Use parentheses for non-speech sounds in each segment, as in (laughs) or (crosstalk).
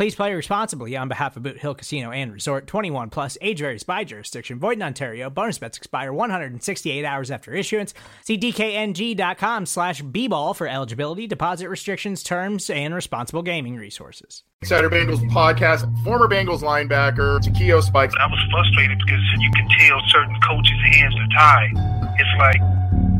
Please play responsibly on behalf of Boot Hill Casino and Resort 21 plus age varies by jurisdiction. Void in Ontario. Bonus bets expire 168 hours after issuance. See DKNG.com slash B-ball for eligibility, deposit restrictions, terms, and responsible gaming resources. Insider Bengals podcast, former Bengals linebacker, Takeo Spikes. I was frustrated because you can tell certain coaches' hands are tied. It's like,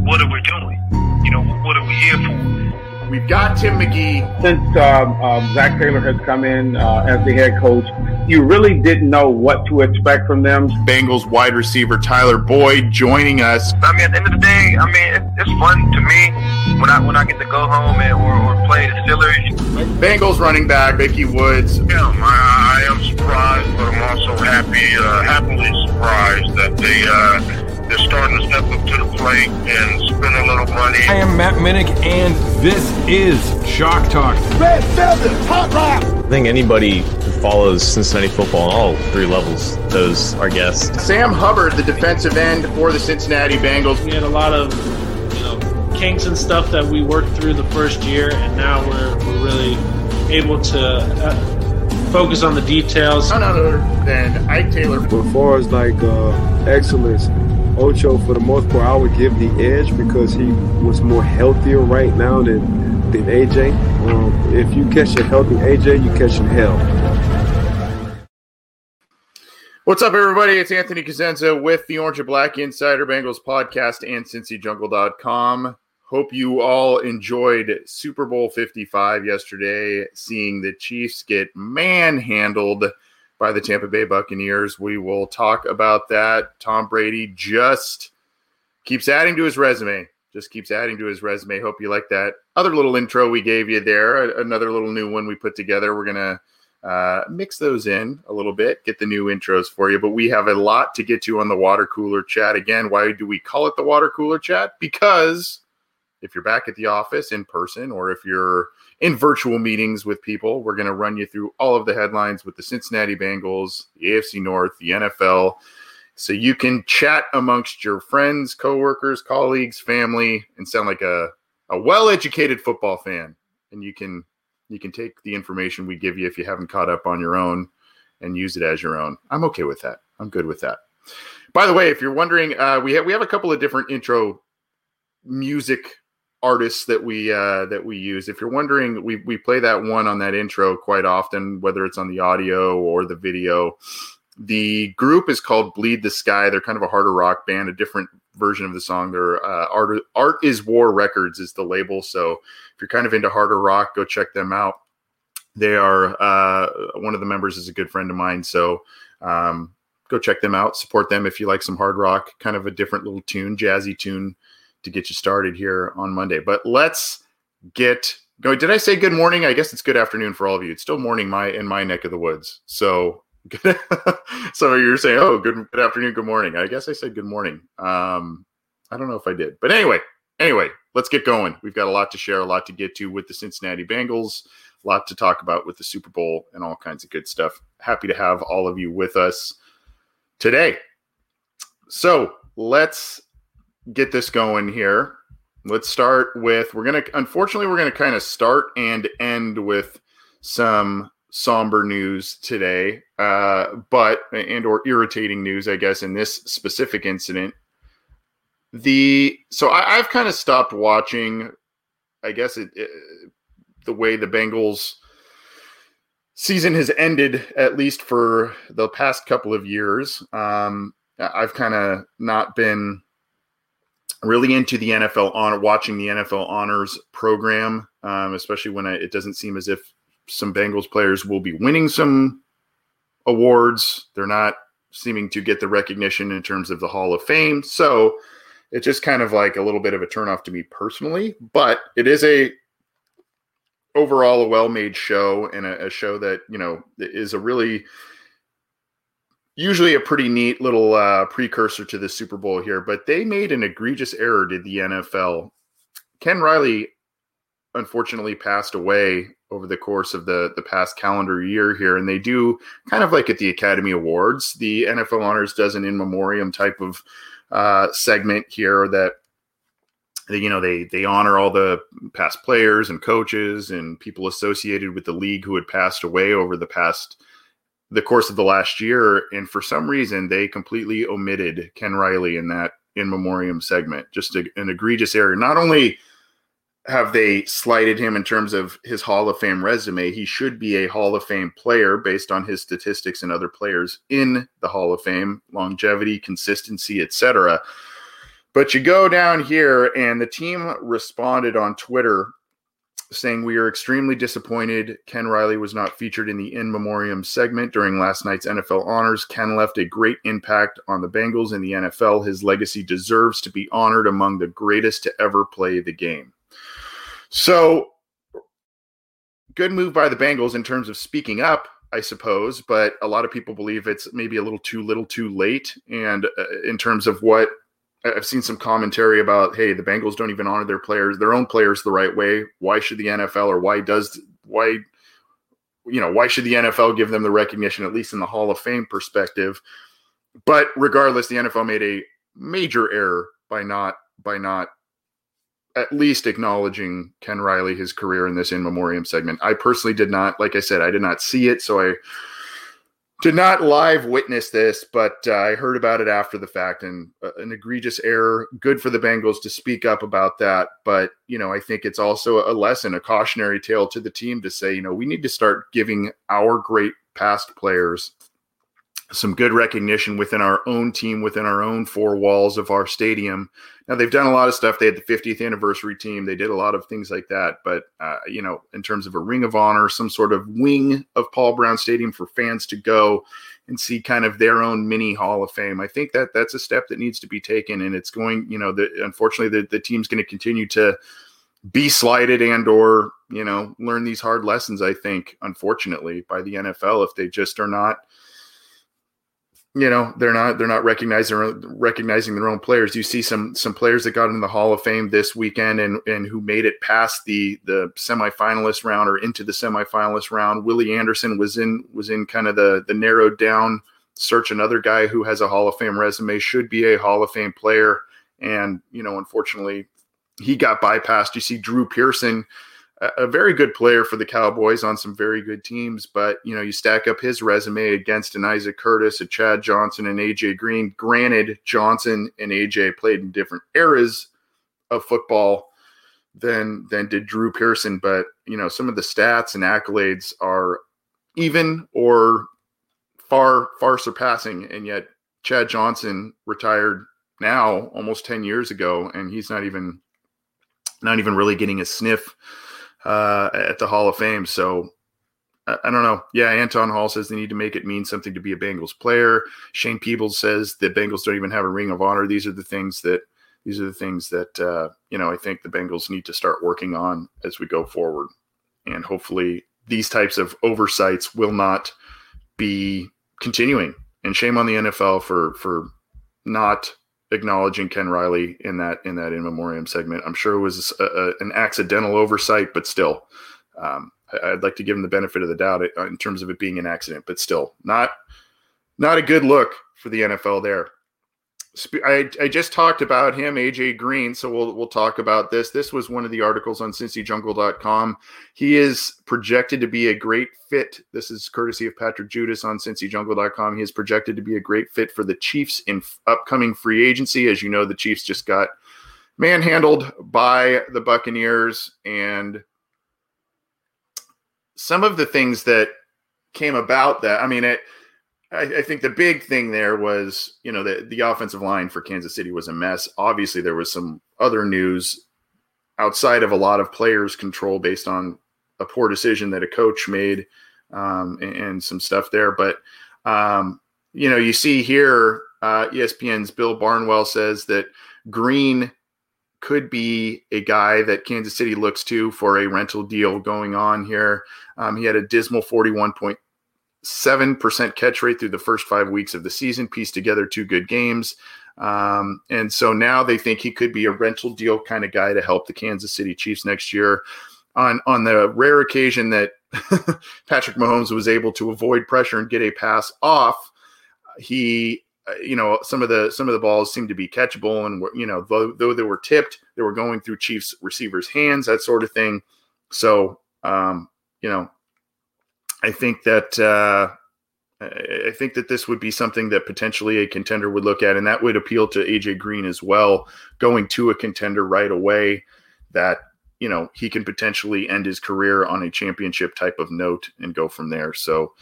what are we doing? You know, what are we here for? We've got Tim McGee. Since um, um, Zac Taylor has come in uh, as the head coach, you really didn't know what to expect from them. Bengals wide receiver Tyler Boyd joining us. I mean, at the end of the day, I mean, it, it's fun to me when I when I get to go home and, or, or play the Steelers. Bengals running back Ickey Woods. Yeah, I, I am surprised, but I'm also happy, uh, happily surprised that they. Uh, they're starting to step up to the plate and spend a little money. I am Matt Minnick, and this is Shock Talk. Red Velvet, Hot Rock. I think anybody who follows Cincinnati football on all three levels knows our guest. Sam Hubbard, the defensive end for the Cincinnati Bengals. We had a lot of, you know, kinks and stuff that we worked through the first year, and now we're, we're really able to uh, focus on the details. None other than Ike Taylor. But as far as like uh, excellence, Ocho, for the most part, I would give the edge because he was more healthier right now than than AJ. Um, if you catch a healthy AJ, you catch him hell. What's up, everybody? It's Anthony Cosenza with the Orange and Black Insider Bengals podcast and CincyJungle.com. Hope you all enjoyed Super Bowl 55 yesterday, seeing the Chiefs get manhandled by the Tampa Bay Buccaneers. We will talk about that. Tom Brady just keeps adding to his resume. Just keeps adding to his resume. Hope you like that other little intro we gave you there. Another little new one we put together. We're gonna uh, mix those in a little bit, get the new intros for you. But we have a lot to get to on the water cooler chat. Again, why do we call it the water cooler chat? Because if you're back at the office in person or if you're in virtual meetings with people. We're going to run you through all of the headlines with the Cincinnati Bengals, the AFC North, the NFL. So you can chat amongst your friends, coworkers, colleagues, family, and sound like a, a well-educated football fan. And you can you can take the information we give you if you haven't caught up on your own and use it as your own. I'm okay with that. I'm good with that. By the way, if you're wondering, uh, we have we have a couple of different intro music artists that we uh, that we use. If you're wondering, we we play that one on that intro quite often, whether it's on the audio or the video. The group is called Bleed the Sky. They're kind of a harder rock band, a different version of the song. Their uh, art art is War Records is the label. So if you're kind of into harder rock, go check them out. They are uh, one of the members is a good friend of mine. So um, go check them out. Support them if you like some hard rock, kind of a different little tune, jazzy tune to get you started here on Monday. But let's get going. Did I say good morning? I guess it's good afternoon for all of you. It's still morning my in my neck of the woods. So (laughs) so you're saying, oh, good good afternoon, good morning. I guess I said good morning. Um, I don't know if I did, but anyway, anyway, let's get going. We've got a lot to share, a lot to get to with the Cincinnati Bengals, a lot to talk about with the Super Bowl, and all kinds of good stuff. Happy to have all of you with us today. So let's get this going here. Let's start with we're to unfortunately we're to kind of start and end with some somber news today uh, but and or irritating news i guess in this specific incident the so I, have kind of stopped watching i guess it, it, the way the bengals season has ended at least for the past couple of years um, i've kind of not been really into the NFL on watching the NFL honors program, um, especially when I, it doesn't seem as if some Bengals players will be winning some awards. They're not seeming to get the recognition in terms of the Hall of Fame. So it's just kind of like a little bit of a turnoff to me personally, but it is a overall a well-made show and a, a show that, you know, is a really usually a pretty neat little uh, precursor to the Super Bowl here, but they made an egregious error, did the NFL. Ken Riley unfortunately passed away over the course of the the past calendar year here and they do kind of like at the academy awards the nfl honors does an in memoriam type of uh, segment here that you know they they honor all the past players and coaches and people associated with the league who had passed away over the past the course of the last year and for some reason they completely omitted ken riley in that in memoriam segment just a, an egregious error not only have they slighted him in terms of his Hall of Fame resume? He should be a Hall of Fame player based on his statistics and other players in the Hall of Fame, longevity, consistency, etc. But you go down here, and the team responded on Twitter saying, We are extremely disappointed Ken Riley was not featured in the in memoriam segment during last night's NFL honors. Ken left a great impact on the Bengals in the NFL. His legacy deserves to be honored among the greatest to ever play the game. So, good move by the Bengals in terms of speaking up, I suppose, but a lot of people believe it's maybe a little too little too late. And uh, in terms of what I've seen some commentary about, hey, the Bengals don't even honor their players, their own players, the right way. Why should the NFL or why does why you know why should the NFL give them the recognition at least in the Hall of Fame perspective? But regardless, the NFL made a major error by not by not at least acknowledging Ken Riley, his career in this in memoriam segment. I personally did not, like I said, I did not see it, so I did not live witness this, but uh, I heard about it after the fact and uh, an egregious error. Good for the Bengals to speak up about that, but you know, I think it's also a lesson, a cautionary tale to the team to say, you know, we need to start giving our great past players some good recognition within our own team, within our own four walls of our stadium. Now they've done a lot of stuff. They had the 50th anniversary team. They did a lot of things like that. But uh, you know, in terms of a ring of honor, some sort of wing of Paul Brown Stadium for fans to go and see kind of their own mini Hall of Fame. I think that that's a step that needs to be taken, and it's going. You know, the, unfortunately, the, the team's going to continue to be slighted and or you know learn these hard lessons. I think, unfortunately, by the NFL if they just are not you know they're not they're not recognizing recognizing their own players. You see some some players that got into the Hall of Fame this weekend and and who made it past the the semifinalist round or into the semifinalist round. Willie Anderson was in was in kind of the the narrowed down search. Another guy who has a Hall of Fame resume should be a Hall of Fame player, and you know unfortunately he got bypassed. You see Drew Pearson a very good player for the Cowboys on some very good teams. But you know, you stack up his resume against an Isaac Curtis, a Chad Johnson, and AJ Green. Granted, Johnson and AJ played in different eras of football than than did Drew Pearson. But you know, some of the stats and accolades are even or far far surpassing. And yet, Chad Johnson retired now almost 10 years ago and he's not even not even really getting a sniff uh, at the Hall of Fame. So I, I, don't know. Yeah, Anton Hall says they need to make it mean something to be a Bengals player. Shane Peebles says the Bengals don't even have a ring of honor. These are the things that these are the things that uh, you know I think the Bengals need to start working on as we go forward, and hopefully these types of oversights will not be continuing. And shame on the NFL for for not acknowledging Ken Riley in that in that in memoriam segment. I'm sure it was a, a, an accidental oversight, but still, um, I, would like to give him the benefit of the doubt in terms of it being an accident, but still not not a good look for the NFL there. I, I just talked about him, AJ Green, so we'll we'll talk about this. This was one of the articles on cincyjungle.com. He is projected to be a great fit. This is courtesy of Patrick Judis on cincyjungle.com. He is projected to be a great fit for the Chiefs in upcoming free agency. As you know, the Chiefs just got manhandled by the Buccaneers and some of the things that came about that I mean it I, I, think the big thing there was, you know, the, the offensive line for Kansas City was a mess. Obviously, there was some other news outside of a lot of players' control based on a poor decision that a coach made um, and, and, some stuff there. But, um, you know, you see here, uh, ESPN's Bill Barnwell says that Green could be a guy that Kansas City looks to for a rental deal going on here. Um, he had a dismal 41.7% catch rate through the first five weeks of the season, pieced together two good games. Um, and so now they think he could be a rental deal kind of guy to help the Kansas City Chiefs next year. On on the rare occasion that (laughs) Patrick Mahomes was able to avoid pressure and get a pass off, he uh, you know some of the some of the balls seemed to be catchable and were, you know though, though they were tipped they were going through chiefs receivers hands that sort of thing so um you know i think that uh I think that this would be something that potentially a contender would look at, and that would appeal to AJ Green as well. Going to a contender right away, that you know he can potentially end his career on a championship type of note and go from there. So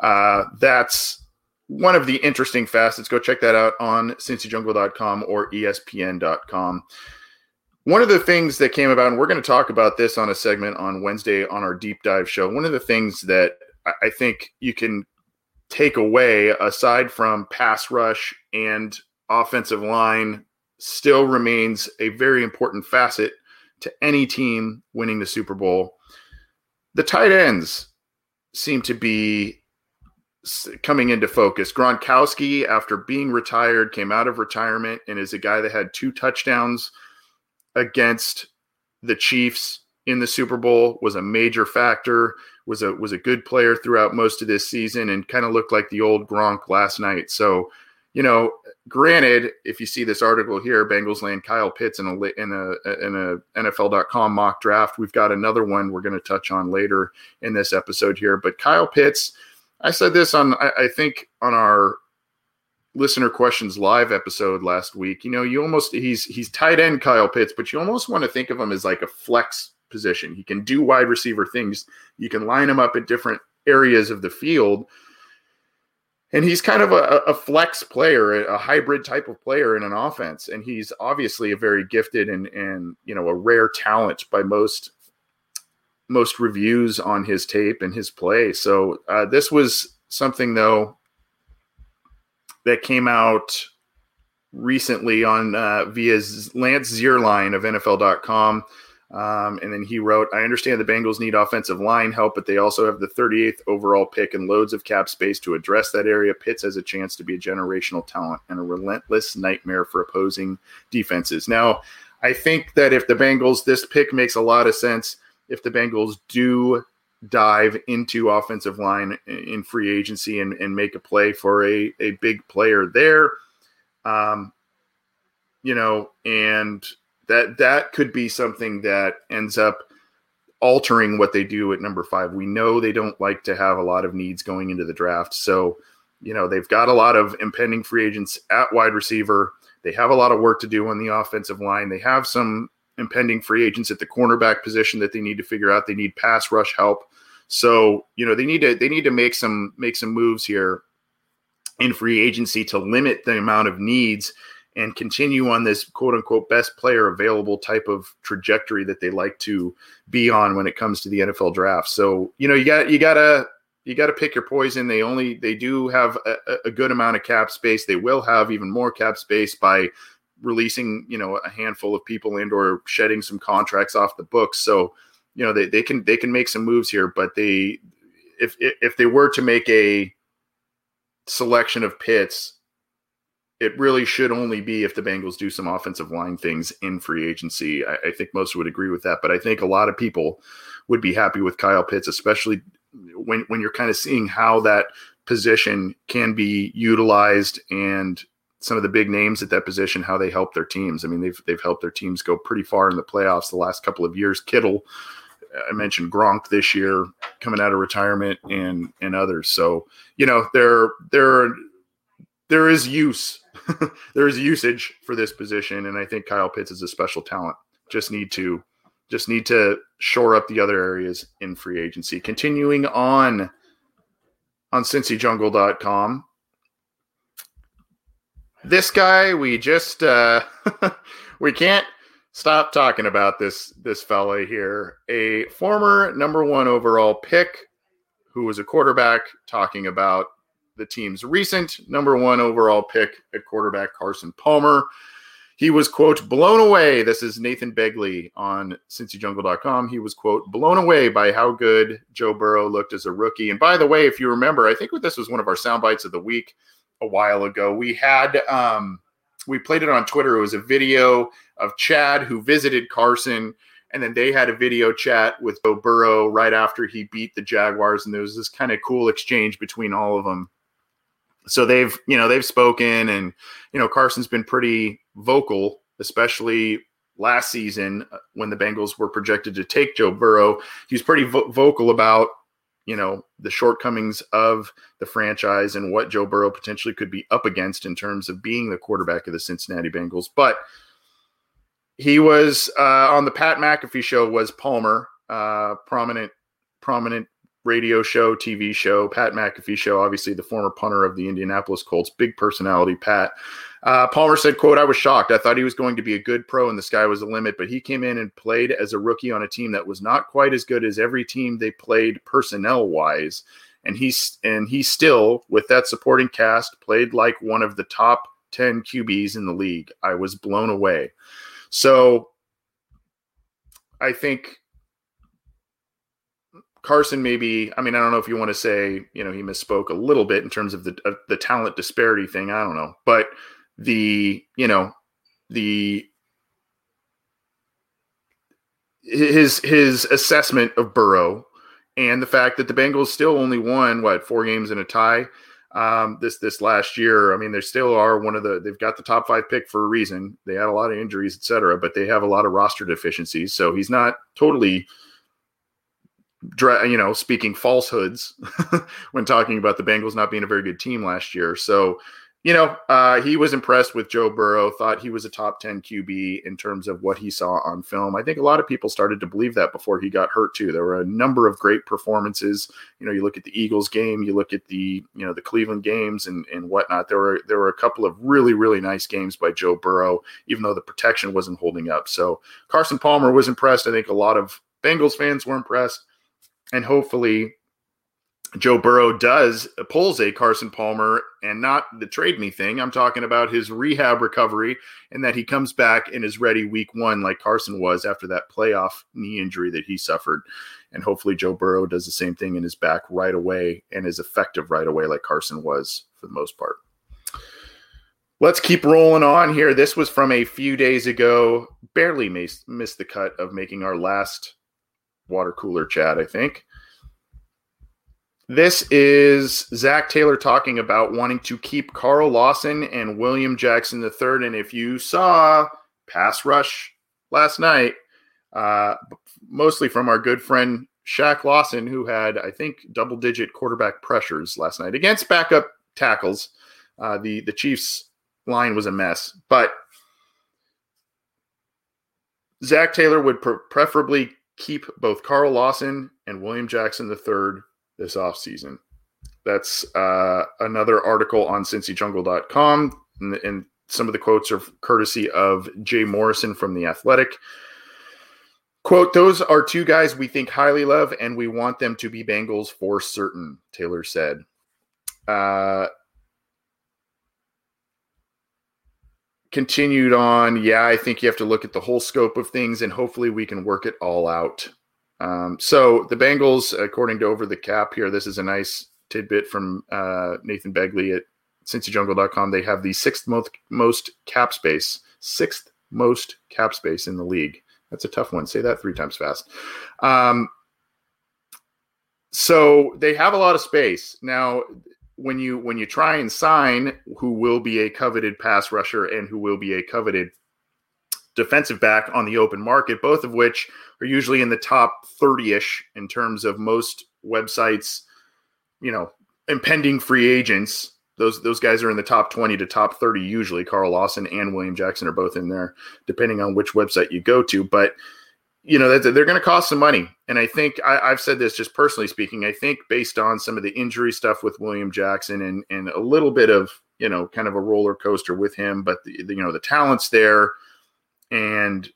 uh, that's one of the interesting facets. Go check that out on cincyjungle.com or espn.com. One of the things that came about, and we're going to talk about this on a segment on Wednesday on our deep dive show. One of the things that I think you can take away, aside from pass rush and offensive line, still remains a very important facet to any team winning the Super Bowl. The tight ends seem to be coming into focus. Gronkowski, after being retired, came out of retirement and is a guy that had two touchdowns against the Chiefs in the Super Bowl. Was a major factor. Was a was a good player throughout most of this season and kind of looked like the old Gronk last night. So, you know, granted, if you see this article here, Bengals land Kyle Pitts in a in a in a NFL.com mock draft. We've got another one we're going to touch on later in this episode here, but Kyle Pitts I said this on I, I think on our listener questions live episode last week. You know, you almost he's he's tight end Kyle Pitts, but you almost want to think of him as like a flex position. He can do wide receiver things. You can line him up at different areas of the field. And he's kind of a, a flex player, a hybrid type of player in an offense. And he's obviously a very gifted and and you know a rare talent by most most reviews on his tape and his play. So uh, this was something though that came out recently on uh, via Lance Zierlein of NFL.com. Um, and then he wrote, I understand the Bengals need offensive line help, but they also have the 38th overall pick and loads of cap space to address that area. Pitts has a chance to be a generational talent and a relentless nightmare for opposing defenses. Now, I think that if the Bengals, this pick makes a lot of sense if the Bengals do dive into offensive line in free agency and, and make a play for a, a big player there. Um, you know, and that that could be something that ends up altering what they do at number five. We know they don't like to have a lot of needs going into the draft. So, you know, they've got a lot of impending free agents at wide receiver. They have a lot of work to do on the offensive line. They have some impending free agents at the cornerback position that they need to figure out. They need pass rush help. So, you know, they need to they need to make some make some moves here in free agency to limit the amount of needs and continue on this quote unquote best player available type of trajectory that they like to be on when it comes to the NFL draft. So, you know, you got you got to you got to pick your poison. They only they do have a, a, good amount of cap space. They will have even more cap space by releasing you know a handful of people and or shedding some contracts off the books so you know they, they can they can make some moves here but they if if they were to make a selection of Pitts it really should only be if the Bengals do some offensive line things in free agency. I, I, think most would agree with that, but I think a lot of people would be happy with Kyle Pitts, especially when when you're kind of seeing how that position can be utilized and some of the big names at that position, how they help their teams. I mean, they've they've helped their teams go pretty far in the playoffs the last couple of years. Kittle, I mentioned Gronk this year coming out of retirement, and and others. So you know, there there there is use, (laughs) there is usage for this position, and I think Kyle Pitts is a special talent. Just need to just need to shore up the other areas in free agency. Continuing on on CincyJungle.com this guy, we just uh, (laughs) we can't stop talking about this this fella here. A former number one overall pick who was a quarterback, talking about the team's recent number one overall pick at quarterback Carson Palmer. He was, quote, blown away. This is Nathan Begley on CincyJungle.com. He was, quote, blown away by how good Joe Burrow looked as a rookie. And by the way, if you remember, I think this was one of our sound bites of the week a while ago. We had, um, we played it on Twitter. It was a video of Chad who visited Carson and then they had a video chat with Joe Burrow right after he beat the Jaguars, and there was this kind of cool exchange between all of them. So they've, you know, they've spoken, and you know, Carson's been pretty vocal, especially last season uh, when the Bengals were projected to take Joe Burrow. He was pretty vo- vocal about, you know, the shortcomings of the franchise and what Joe Burrow potentially could be up against in terms of being the quarterback of the Cincinnati Bengals, but he was uh, on the Pat McAfee show. Was Palmer uh, prominent prominent radio show, TV show, Pat McAfee show, obviously the former punter of the Indianapolis Colts, big personality, Pat. Uh, Palmer said, quote, I was shocked. I thought he was going to be a good pro and the sky was the limit, but he came in and played as a rookie on a team that was not quite as good as every team they played personnel wise. And he's and he still, with that supporting cast, played like one of the top 10 QBs in the league. I was blown away. So I think Carson maybe I mean I don't know if you want to say you know he misspoke a little bit in terms of the the talent disparity thing I don't know but the you know the his his assessment of Burrow and the fact that the Bengals still only won what four games in a tie um, this this last year. I mean, they still are one of the. They've got the top five pick for a reason. They had a lot of injuries, et cetera, but they have a lot of roster deficiencies. So he's not totally, you know, speaking falsehoods (laughs) when talking about the Bengals not being a very good team last year. So you know, uh, he was impressed with Joe Burrow, thought he was a top 10 QB in terms of what he saw on film. I think a lot of people started to believe that before he got hurt, too. There were a number of great performances. You know, you look at the Eagles game, you look at the, you know, the Cleveland games and, and whatnot. There were there were a couple of really, really nice games by Joe Burrow, even though the protection wasn't holding up. So Carson Palmer was impressed. I think a lot of Bengals fans were impressed. And hopefully Joe Burrow does pulls a Carson Palmer and not the trade me thing. I'm talking about his rehab recovery and that he comes back and is ready week one, like Carson was after that playoff knee injury that he suffered. And hopefully Joe Burrow does the same thing in his back right away and is effective right away, like Carson was for the most part. Let's keep rolling on here. This was from a few days ago. Barely missed the cut of making our last water cooler chat, I think. This is Zac Taylor talking about wanting to keep Carl Lawson and William Jackson III. And if you saw pass rush last night, uh, mostly from our good friend Shaq Lawson, who had, I think, double digit quarterback pressures last night against backup tackles. Uh, the, the Chiefs line was a mess, but Zac Taylor would pre- preferably keep both Carl Lawson and William Jackson III this offseason. That's uh, another article on cincyjungle.com. And, and some of the quotes are courtesy of Jay Morrison from The Athletic. Quote, those are two guys we think highly of, and we want them to be Bengals for certain, Taylor said. Uh, continued on, yeah, I think you have to look at the whole scope of things, and hopefully we can work it all out. Um, so the Bengals, according to Over the Cap here, this is a nice tidbit from uh, Nathan Begley at CincyJungle.com. They have the sixth most, most cap space, sixth most cap space in the league. That's a tough one. Say that three times fast. Um, so they have a lot of space now. When you when you try and sign who will be a coveted pass rusher and who will be a coveted defensive back on the open market, both of which are usually in the top 30 ish in terms of most websites, you know, impending free agents. Those those guys are in the top 20 to top 30 usually. Carl Lawson and William Jackson are both in there, depending on which website you go to. But you know they're going to cost some money, and I think I, have said this just personally speaking. I think based on some of the injury stuff with William Jackson and and a little bit of you know, kind of a roller coaster with him, but the, the you know the talent's there, and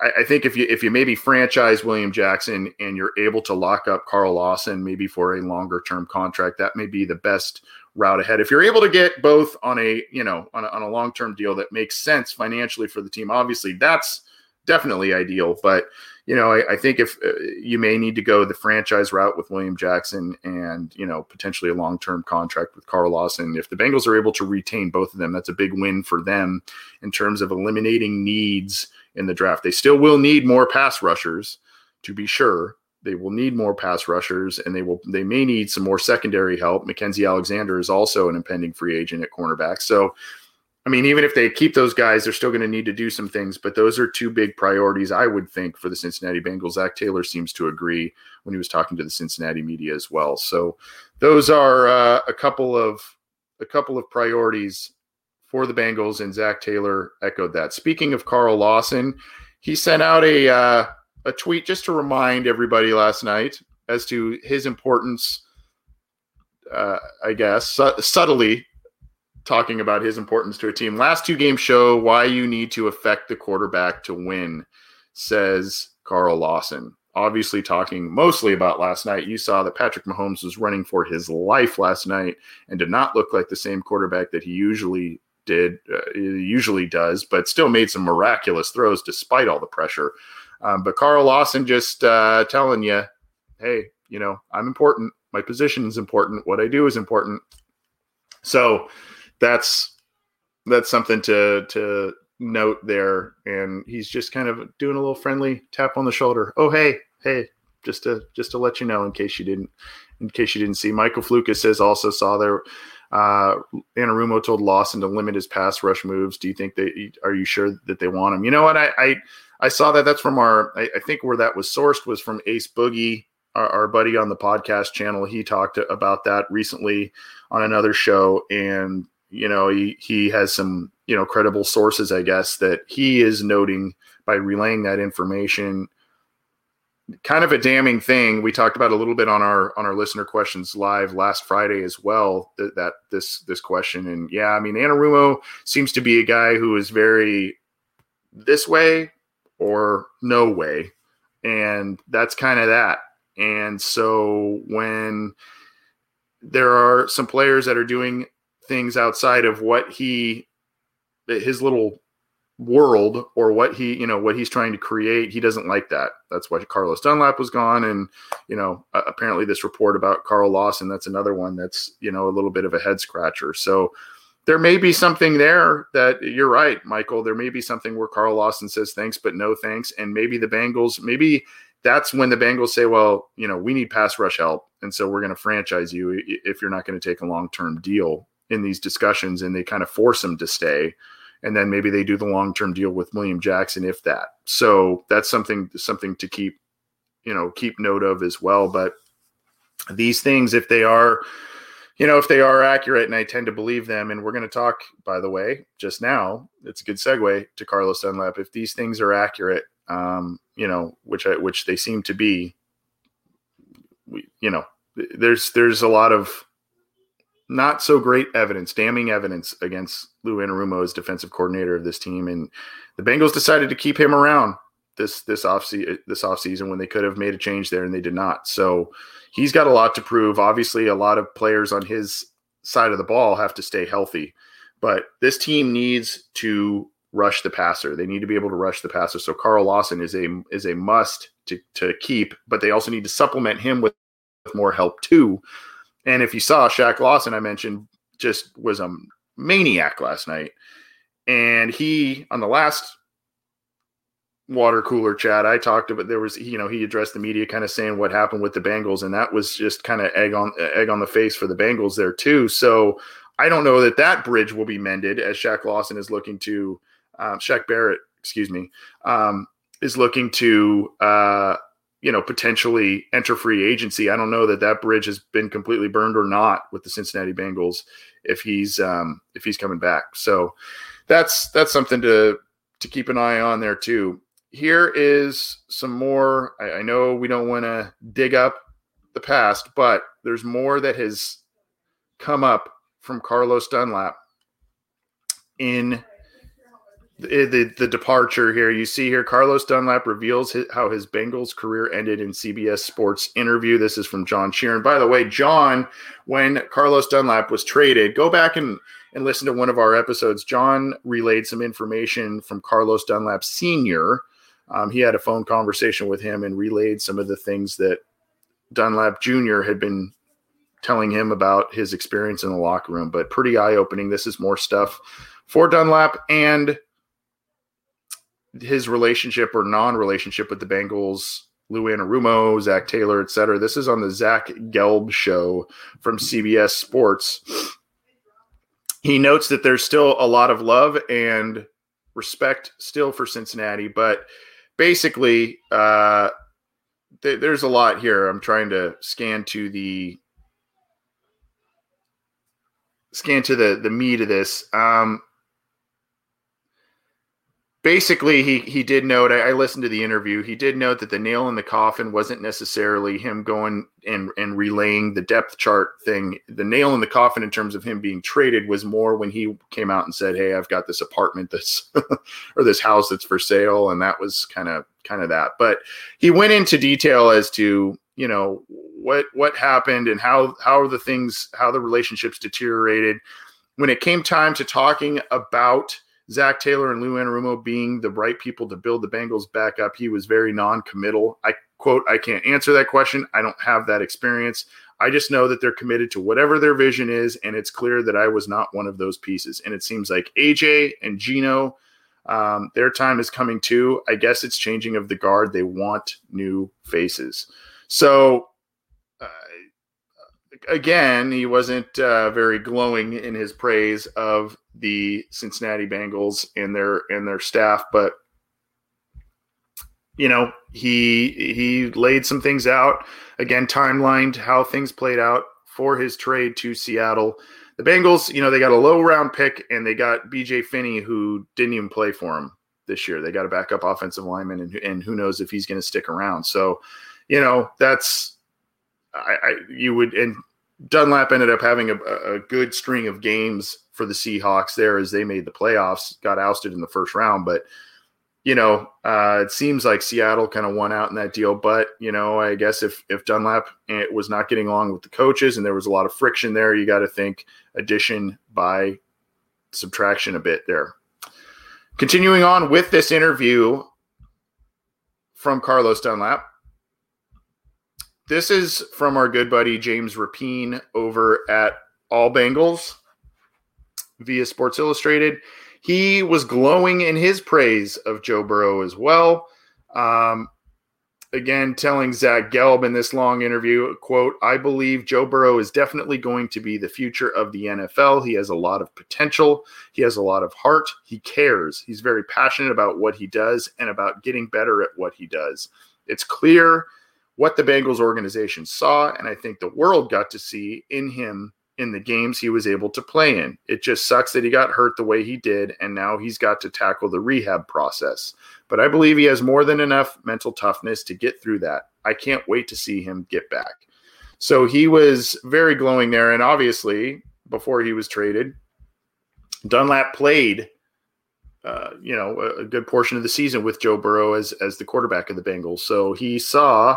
I, I, think if you if you maybe franchise William Jackson and you're able to lock up Carl Lawson maybe for a longer term contract, that may be the best route ahead. If you're able to get both on a you know on a, on a long term deal that makes sense financially for the team, obviously that's definitely ideal. But you know, I, I think if uh, you may need to go the franchise route with William Jackson and you know potentially a long term contract with Carl Lawson, if the Bengals are able to retain both of them, that's a big win for them in terms of eliminating needs in the draft. They still will need more pass rushers, to be sure. They will need more pass rushers, and they will. They may need some more secondary help. Mackensie Alexander is also an impending free agent at cornerback. So, I mean, even if they keep those guys, they're still going to need to do some things. But those are two big priorities, I would think, for the Cincinnati Bengals. Zac Taylor seems to agree when he was talking to the Cincinnati media as well. So, those are uh, a couple of a couple of priorities for the Bengals, and Zac Taylor echoed that. Speaking of Carl Lawson, he sent out a uh, a tweet just to remind everybody last night as to his importance. Uh, I guess su- subtly talking about his importance to a team. Last two games show why you need to affect the quarterback to win, says Carl Lawson. Obviously, talking mostly about last night, you saw that Patrick Mahomes was running for his life last night and did not look like the same quarterback that he usually did, uh, usually does, but still made some miraculous throws despite all the pressure. Um, but Carl Lawson just uh, telling you, hey, you know, I'm important. My position is important. What I do is important. So that's that's something to to note there. And he's just kind of doing a little friendly tap on the shoulder. Oh, hey, hey, just to just to let you know in case you didn't in case you didn't see. Michael Flukas says also saw there uh, Anarumo told Lawson to limit his pass rush moves. Do you think they are you sure that they want him? You know what? I I, I saw that. That's from our. I, I, think where that was sourced was from Ace Boogie, our, our, buddy on the podcast channel. He talked about that recently on another show, and you know he he has some you know credible sources, I guess, that he is noting by relaying that information kind of a damning thing. We talked about a little bit on our on our listener questions live last Friday as well. That, that this this question and yeah, I mean Anarumo seems to be a guy who is very this way or no way, and that's kind of that. And so when there are some players that are doing things outside of what he his little world or what he you know what he's trying to create. He doesn't like that. That's why carlos dunlap was gone. And you know apparently this report about carl lawson that's another one that's you know a little bit of a head scratcher. So there may be something there that you're right michael. There may be something where carl lawson says thanks but no thanks. And maybe the bengals maybe that's when the bengals say well you know we need pass rush help. And so we're going to franchise you if you're not going to take a long-term deal in these discussions and they kind of force him to stay and then maybe they do the long term deal with William Jackson if that. So that's something something to keep you know keep note of as well. But these things, if they are you know if they are accurate, and I tend to believe them, and we're going to talk by the way just now. It's a good segue to Carlos Dunlap. If these things are accurate, um, you know which I, which they seem to be, we, you know there's there's a lot of not so great evidence, damning evidence against Lou Anarumo as defensive coordinator of this team, and the Bengals decided to keep him around this this off uh, this offseason when they could have made a change there and they did not. So he's got a lot to prove. Obviously, a lot of players on his side of the ball have to stay healthy, but this team needs to rush the passer. They need to be able to rush the passer. So Carl Lawson is a is a must to to keep, but they also need to supplement him with more help too and if you saw Shaq Lawson, I mentioned, just was a maniac last night. And he, on the last water cooler chat, I talked about there was, you know, he addressed the media kind of saying what happened with the Bengals. And that was just kind of egg on egg on the face for the Bengals there too. So I don't know that that bridge will be mended as Shaq Lawson is looking to, um, Shaq Barrett, excuse me, um, is looking to, uh, you know, potentially enter free agency. I don't know that that bridge has been completely burned or not with the Cincinnati Bengals if he's um, if he's coming back. So that's that's something to to keep an eye on there too. Here is some more. I, I know we don't want to dig up the past, but there's more that has come up from Carlos Dunlap in the, the, departure here. You see here, Carlos Dunlap reveals his, how his Bengals career ended in CBS Sports interview. This is from John Sheeran. By the way, John, when Carlos Dunlap was traded, go back and and listen to one of our episodes. John relayed some information from Carlos Dunlap Sr. Um, he had a phone conversation with him and relayed some of the things that Dunlap Jr. had been telling him about his experience in the locker room. But pretty eye opening. This is more stuff for Dunlap and his relationship or non-relationship with the Bengals, Lou Anarumo, Zac Taylor, etc. This is on the Zach Gelb show from CBS Sports. He notes that there's still a lot of love and respect still for Cincinnati, but basically, uh, th- there's a lot here. I'm trying to scan to the scan to the the meat of this. Um, basically he he did note I, listened to the interview he did note that the nail in the coffin wasn't necessarily him going and and relaying the depth chart thing. The nail in the coffin in terms of him being traded was more when he came out and said hey i've got this apartment that's (laughs) or this house that's for sale and that was kind of kind of that. But he went into detail as to you know what what happened and how how the things how the relationships deteriorated. When it came time to talking about Zac Taylor and Lou Anarumo being the right people to build the Bengals back up, he was very non-committal. I quote, I can't answer that question. I don't have that experience. I just know that they're committed to whatever their vision is, and it's clear that I was not one of those pieces. And it seems like AJ and Geno, um, their time is coming too. I guess it's changing of the guard. They want new faces. So again, he wasn't uh, very glowing in his praise of the Cincinnati Bengals and their and their staff, but you know he he laid some things out again, timelined how things played out for his trade to Seattle. The Bengals, you know, they got a low round pick and they got BJ Finney, who didn't even play for him this year. They got a backup offensive lineman, and, and who knows if he's going to stick around. So, you know, that's I, I, you would and Dunlap ended up having a, a, good string of games for the Seahawks there as they made the playoffs, got ousted in the first round. But, you know, uh, it seems like Seattle kind of won out in that deal. But, you know, I guess if, if Dunlap eh, was not getting along with the coaches and there was a lot of friction there, you got to think addition by subtraction a bit there. Continuing on with this interview from Carlos Dunlap. This is from our good buddy James Rapien over at All Bengals via Sports Illustrated. He was glowing in his praise of Joe Burrow as well. Um, again, telling Zach Gelb in this long interview, quote, I believe Joe Burrow is definitely going to be the future of the NFL. He has a lot of potential. He has a lot of heart. He cares. He's very passionate about what he does and about getting better at what he does. It's clear what the Bengals organization saw, and I think the world got to see in him in the games he was able to play in. It just sucks that he got hurt the way he did, and now he's got to tackle the rehab process. But I believe he has more than enough mental toughness to get through that. I can't wait to see him get back. So he was very glowing there, and obviously, before he was traded, Dunlap played uh, you know, a, a, good portion of the season with Joe Burrow as as the quarterback of the Bengals. So he saw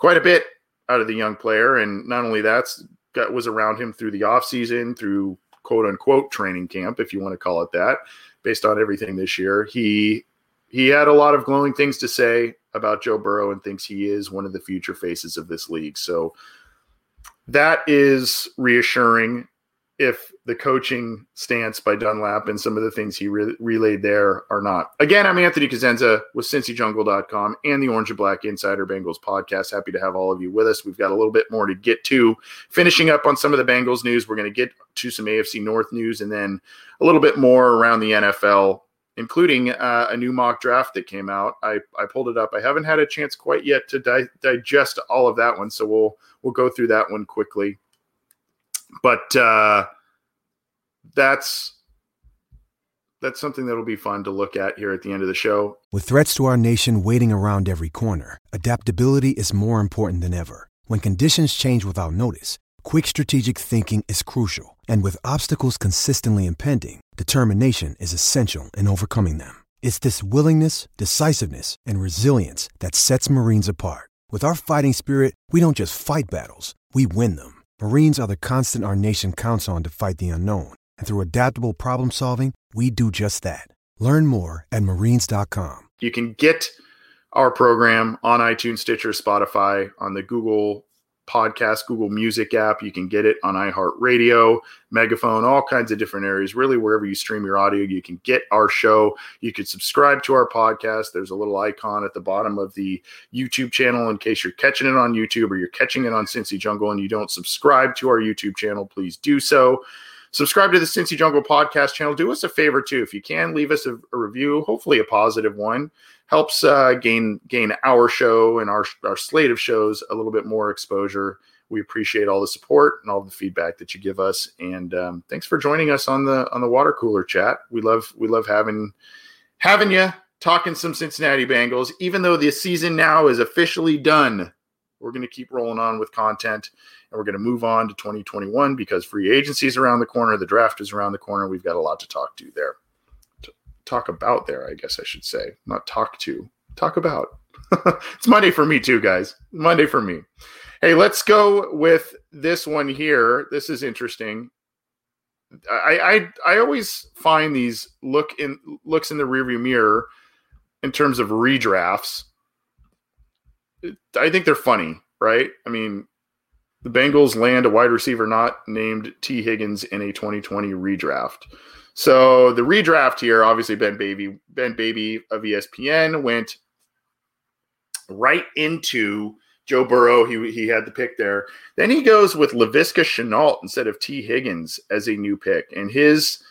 quite a bit out of the young player. And not only that's got, was around him through the offseason, through quote unquote training camp, if you want to call it that, based on everything this year. He he had a lot of glowing things to say about Joe Burrow and thinks he is one of the future faces of this league. So that is reassuring if the coaching stance by Dunlap and some of the things he re- relayed there are not. Again, I'm Anthony Cosenza with CincyJungle.com and the Orange and Black Insider Bengals podcast. Happy to have all of you with us. We've got a little bit more to get to. Finishing up on some of the Bengals news, we're going to get to some AFC North news and then a little bit more around the NFL, including uh, a new mock draft that came out. I, I pulled it up. I haven't had a chance quite yet to di- digest all of that one, so we'll we'll go through that one quickly but uh, that's that's something that'll be fun to look at here at the end of the show. With threats to our nation waiting around every corner, adaptability is more important than ever. When conditions change without notice, quick strategic thinking is crucial. And with obstacles consistently impending, determination is essential in overcoming them. It's this willingness, decisiveness, and resilience that sets Marines apart. With our fighting spirit, we don't just fight battles, we win them. Marines are the constant our nation counts on to fight the unknown. And through adaptable problem solving, we do just that. Learn more at marines.com. You can get our program on iTunes, Stitcher, Spotify, on the Google Podcast, Google Music app. You can get it on iHeartRadio, Megaphone, all kinds of different areas. Really, wherever you stream your audio, you can get our show. You can subscribe to our podcast. There's a little icon at the bottom of the YouTube channel in case you're catching it on YouTube or you're catching it on Cincy Jungle and you don't subscribe to our YouTube channel. Please do so subscribe to the Cincy Jungle podcast channel. Do us a favor too, if you can, leave us a, a review, hopefully a positive one. Helps uh, gain gain our show and our our slate of shows a little bit more exposure. We appreciate all the support and all the feedback that you give us. And um, thanks for joining us on the on the water cooler chat. We love we love having having you talking some Cincinnati Bengals. Even though the season now is officially done, we're going to keep rolling on with content and we're going to move on to 2021 because free agency is around the corner, the draft is around the corner. We've got a lot to talk to there. Talk about there, I guess I should say. Not talk to, talk about. (laughs) it's Monday for me too, guys. Monday for me. Hey, let's go with this one here. This is interesting. I I, I always find these look in looks in the rearview mirror in terms of redrafts. I think they're funny, right? I mean, the Bengals land a wide receiver not named T. Higgins in a 2020 redraft. So the redraft here, obviously Ben Baby, Ben Baby of ESPN went right into Joe Burrow. He he had the pick there. Then he goes with Laviska Shenault instead of T. Higgins as a new pick. And his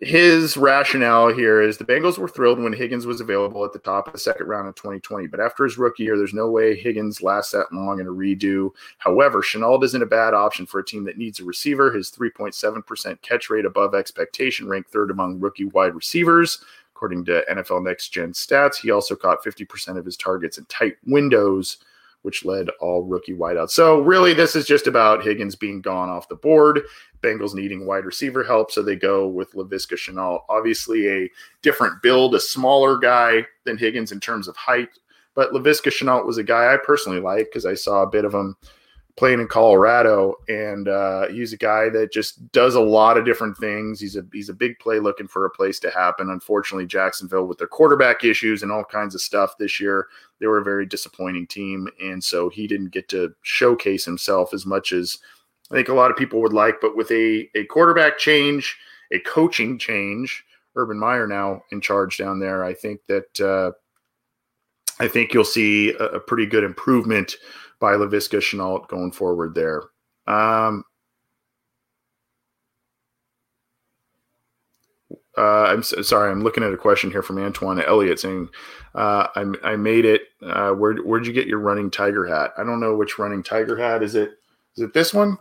his rationale here is the Bengals were thrilled when Higgins was available at the top of the second round of 2020. But after his rookie year, there's no way Higgins lasts that long in a redo. However, Shenault isn't a bad option for a team that needs a receiver. His 3.7% catch rate above expectation ranked third among rookie wide receivers. According to NFL Next Gen stats, he also caught 50% of his targets in tight windows which led all rookie wideouts. So really, this is just about Higgins being gone off the board. Bengals needing wide receiver help, so they go with Laviska Shenault. Obviously, a different build, a smaller guy than Higgins in terms of height, but Laviska Shenault was a guy I personally like because I saw a bit of him playing in Colorado, and uh, he's a guy that just does a lot of different things. He's a he's a big play looking for a place to happen. Unfortunately, Jacksonville with their quarterback issues and all kinds of stuff this year, they were a very disappointing team, and so he didn't get to showcase himself as much as I think a lot of people would like. But with a a quarterback change, a coaching change, Urban Meyer now in charge down there, I think that. Uh, I think you'll see a, a pretty good improvement by Laviska Shenault going forward there. Um, uh, I'm so, sorry, I'm looking at a question here from Antoine Elliott saying, uh, I, I made it. Uh, where, where'd you get your running tiger hat? I don't know which running tiger hat. Is it, is it this one?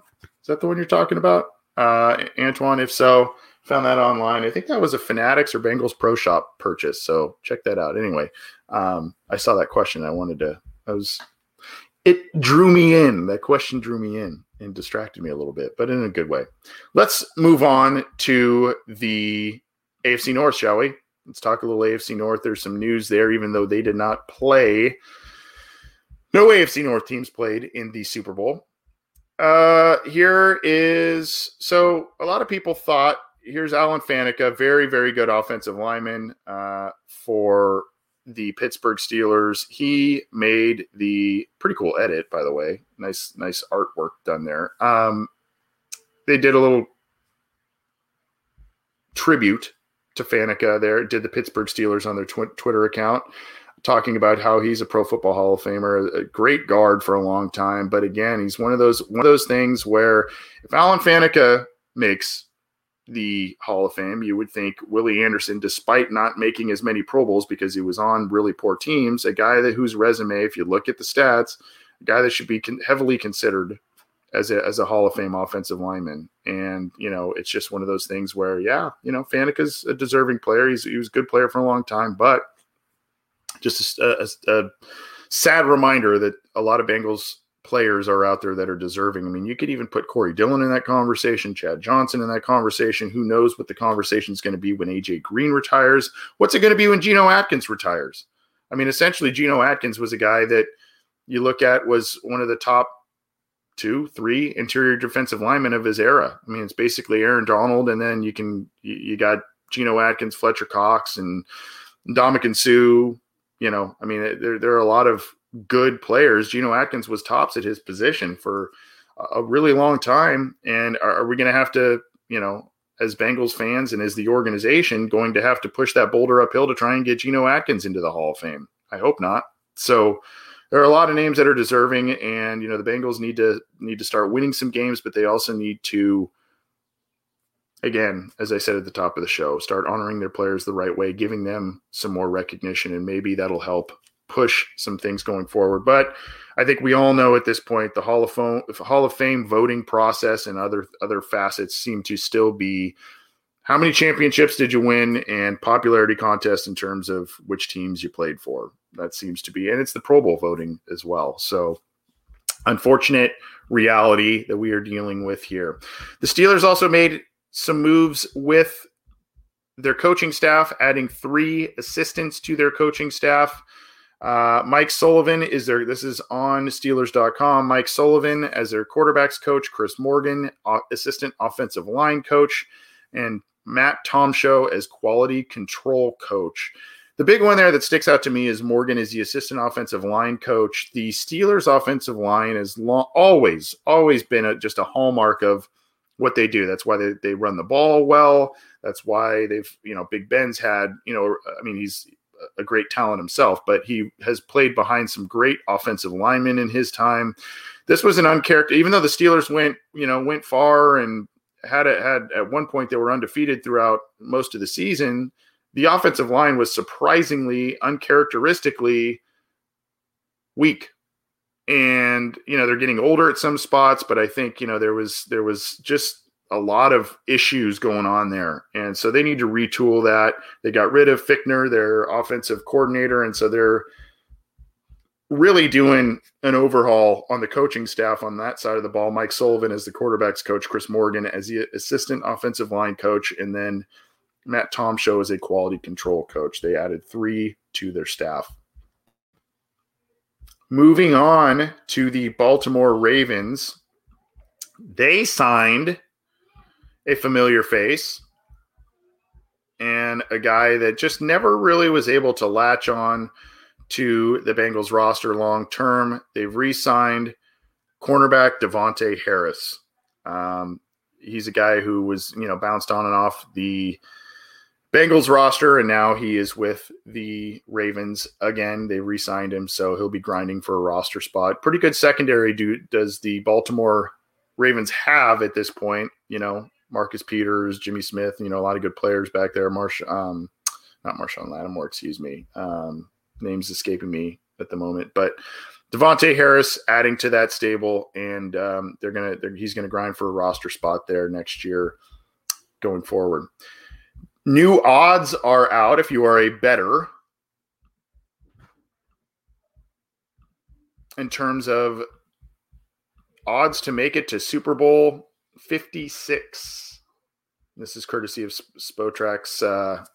Is that the one you're talking about? Uh, Antoine, if so, found that online. I think that was a Fanatics or Bengals Pro Shop purchase. So check that out. Anyway, um, I saw that question. I wanted to, I was it drew me in. That question drew me in and distracted me a little bit, but in a good way. Let's move on to the AFC North, shall we? Let's talk a little AFC North. There's some news there, even though they did not play. No AFC North teams played in the Super Bowl. Uh, here is so a lot of people thought here's Alan Faneca, very, very good offensive lineman uh, for the Pittsburgh Steelers. He made the pretty cool edit, by the way. Nice, nice artwork done there. Um, they did a little tribute to Faneca there. Did the Pittsburgh Steelers on their tw- Twitter account, talking about how he's a Pro Football Hall of Famer, a great guard for a long time. But again, he's one of those one of those things where if Alan Faneca makes the Hall of Fame, you would think Willie Anderson, despite not making as many Pro Bowls because he was on really poor teams, a guy that whose resume, if you look at the stats, a guy that should be con- heavily considered as a, as a Hall of Fame offensive lineman. And, you know, it's just one of those things where, yeah, you know, Faneca's a deserving player. He's, he was a good player for a long time, but just a, a, a sad reminder that a lot of Bengals players are out there that are deserving. I mean, you could even put Corey Dillon in that conversation, Chad Johnson in that conversation. Who knows what the conversation is going to be when AJ Green retires? What's it going to be when Geno Atkins retires? I mean, essentially, Geno Atkins was a guy that you look at was one of the top two, three interior defensive linemen of his era. I mean, it's basically Aaron Donald, and then you can you, got Geno Atkins, Fletcher Cox, and Ndamukong Suh. You know, I mean, there there are a lot of good players. Geno Atkins was tops at his position for a really long time, and are, are we going to have to, you know, as Bengals fans and as the organization, going to have to push that boulder uphill to try and get Geno Atkins into the Hall of Fame? I hope not. So there are a lot of names that are deserving, and you know the Bengals need to need to start winning some games, but they also need to, again, as I said at the top of the show, start honoring their players the right way, giving them some more recognition, and maybe that'll help push some things going forward. But I think we all know at this point the Hall of Fame Hall of Fame voting process and other other facets seem to still be how many championships did you win and popularity contest in terms of which teams you played for. That seems to be, and it's the Pro Bowl voting as well. So unfortunate reality that we are dealing with here. The Steelers also made some moves with their coaching staff, adding three assistants to their coaching staff. Uh, Mike Sullivan is there. This is on Steelers.com. Mike Sullivan as their quarterbacks coach, Chris Morgan, uh, assistant offensive line coach, and Matt Tomsho as quality control coach. The big one there that sticks out to me is Morgan is the assistant offensive line coach. The Steelers' offensive line has long, always, always been a, just a hallmark of what they do. That's why they, they run the ball well. That's why they've, you know, Big Ben's had, you know, I mean, he's a great talent himself, but he has played behind some great offensive linemen in his time. This was an uncharacter, even though the Steelers went, you know, went far and had it had at one point they were undefeated throughout most of the season. The offensive line was surprisingly uncharacteristically weak. And you know they're getting older at some spots, but I think you know there was there was just a lot of issues going on there. And so they need to retool that. They got rid of Fichtner, their offensive coordinator, and so they're really doing an overhaul on the coaching staff on that side of the ball. Mike Sullivan as the quarterbacks coach, Chris Morgan as the assistant offensive line coach, and then Matt Tomsho as a quality control coach. They added three to their staff. Moving on to the Baltimore Ravens, they signed a familiar face and a guy that just never really was able to latch on to the Bengals roster long term. They've re signed cornerback Davontae Harris. Um, he's a guy who was, you know, bounced on and off the Bengals roster, and now he is with the Ravens again. They re signed him, so he'll be grinding for a roster spot. Pretty good secondary do, does the Baltimore Ravens have at this point. You know, Marcus Peters, Jimmy Smith, you know, a lot of good players back there. Marsh, um, not Marshon Lattimore, excuse me. Um, names escaping me at the moment, but Davontae Harris adding to that stable, and um, they're gonna they're, he's gonna grind for a roster spot there next year going forward. New odds are out if you are a better in terms of odds to make it to Super Bowl 56. This is courtesy of Spotrac's uh,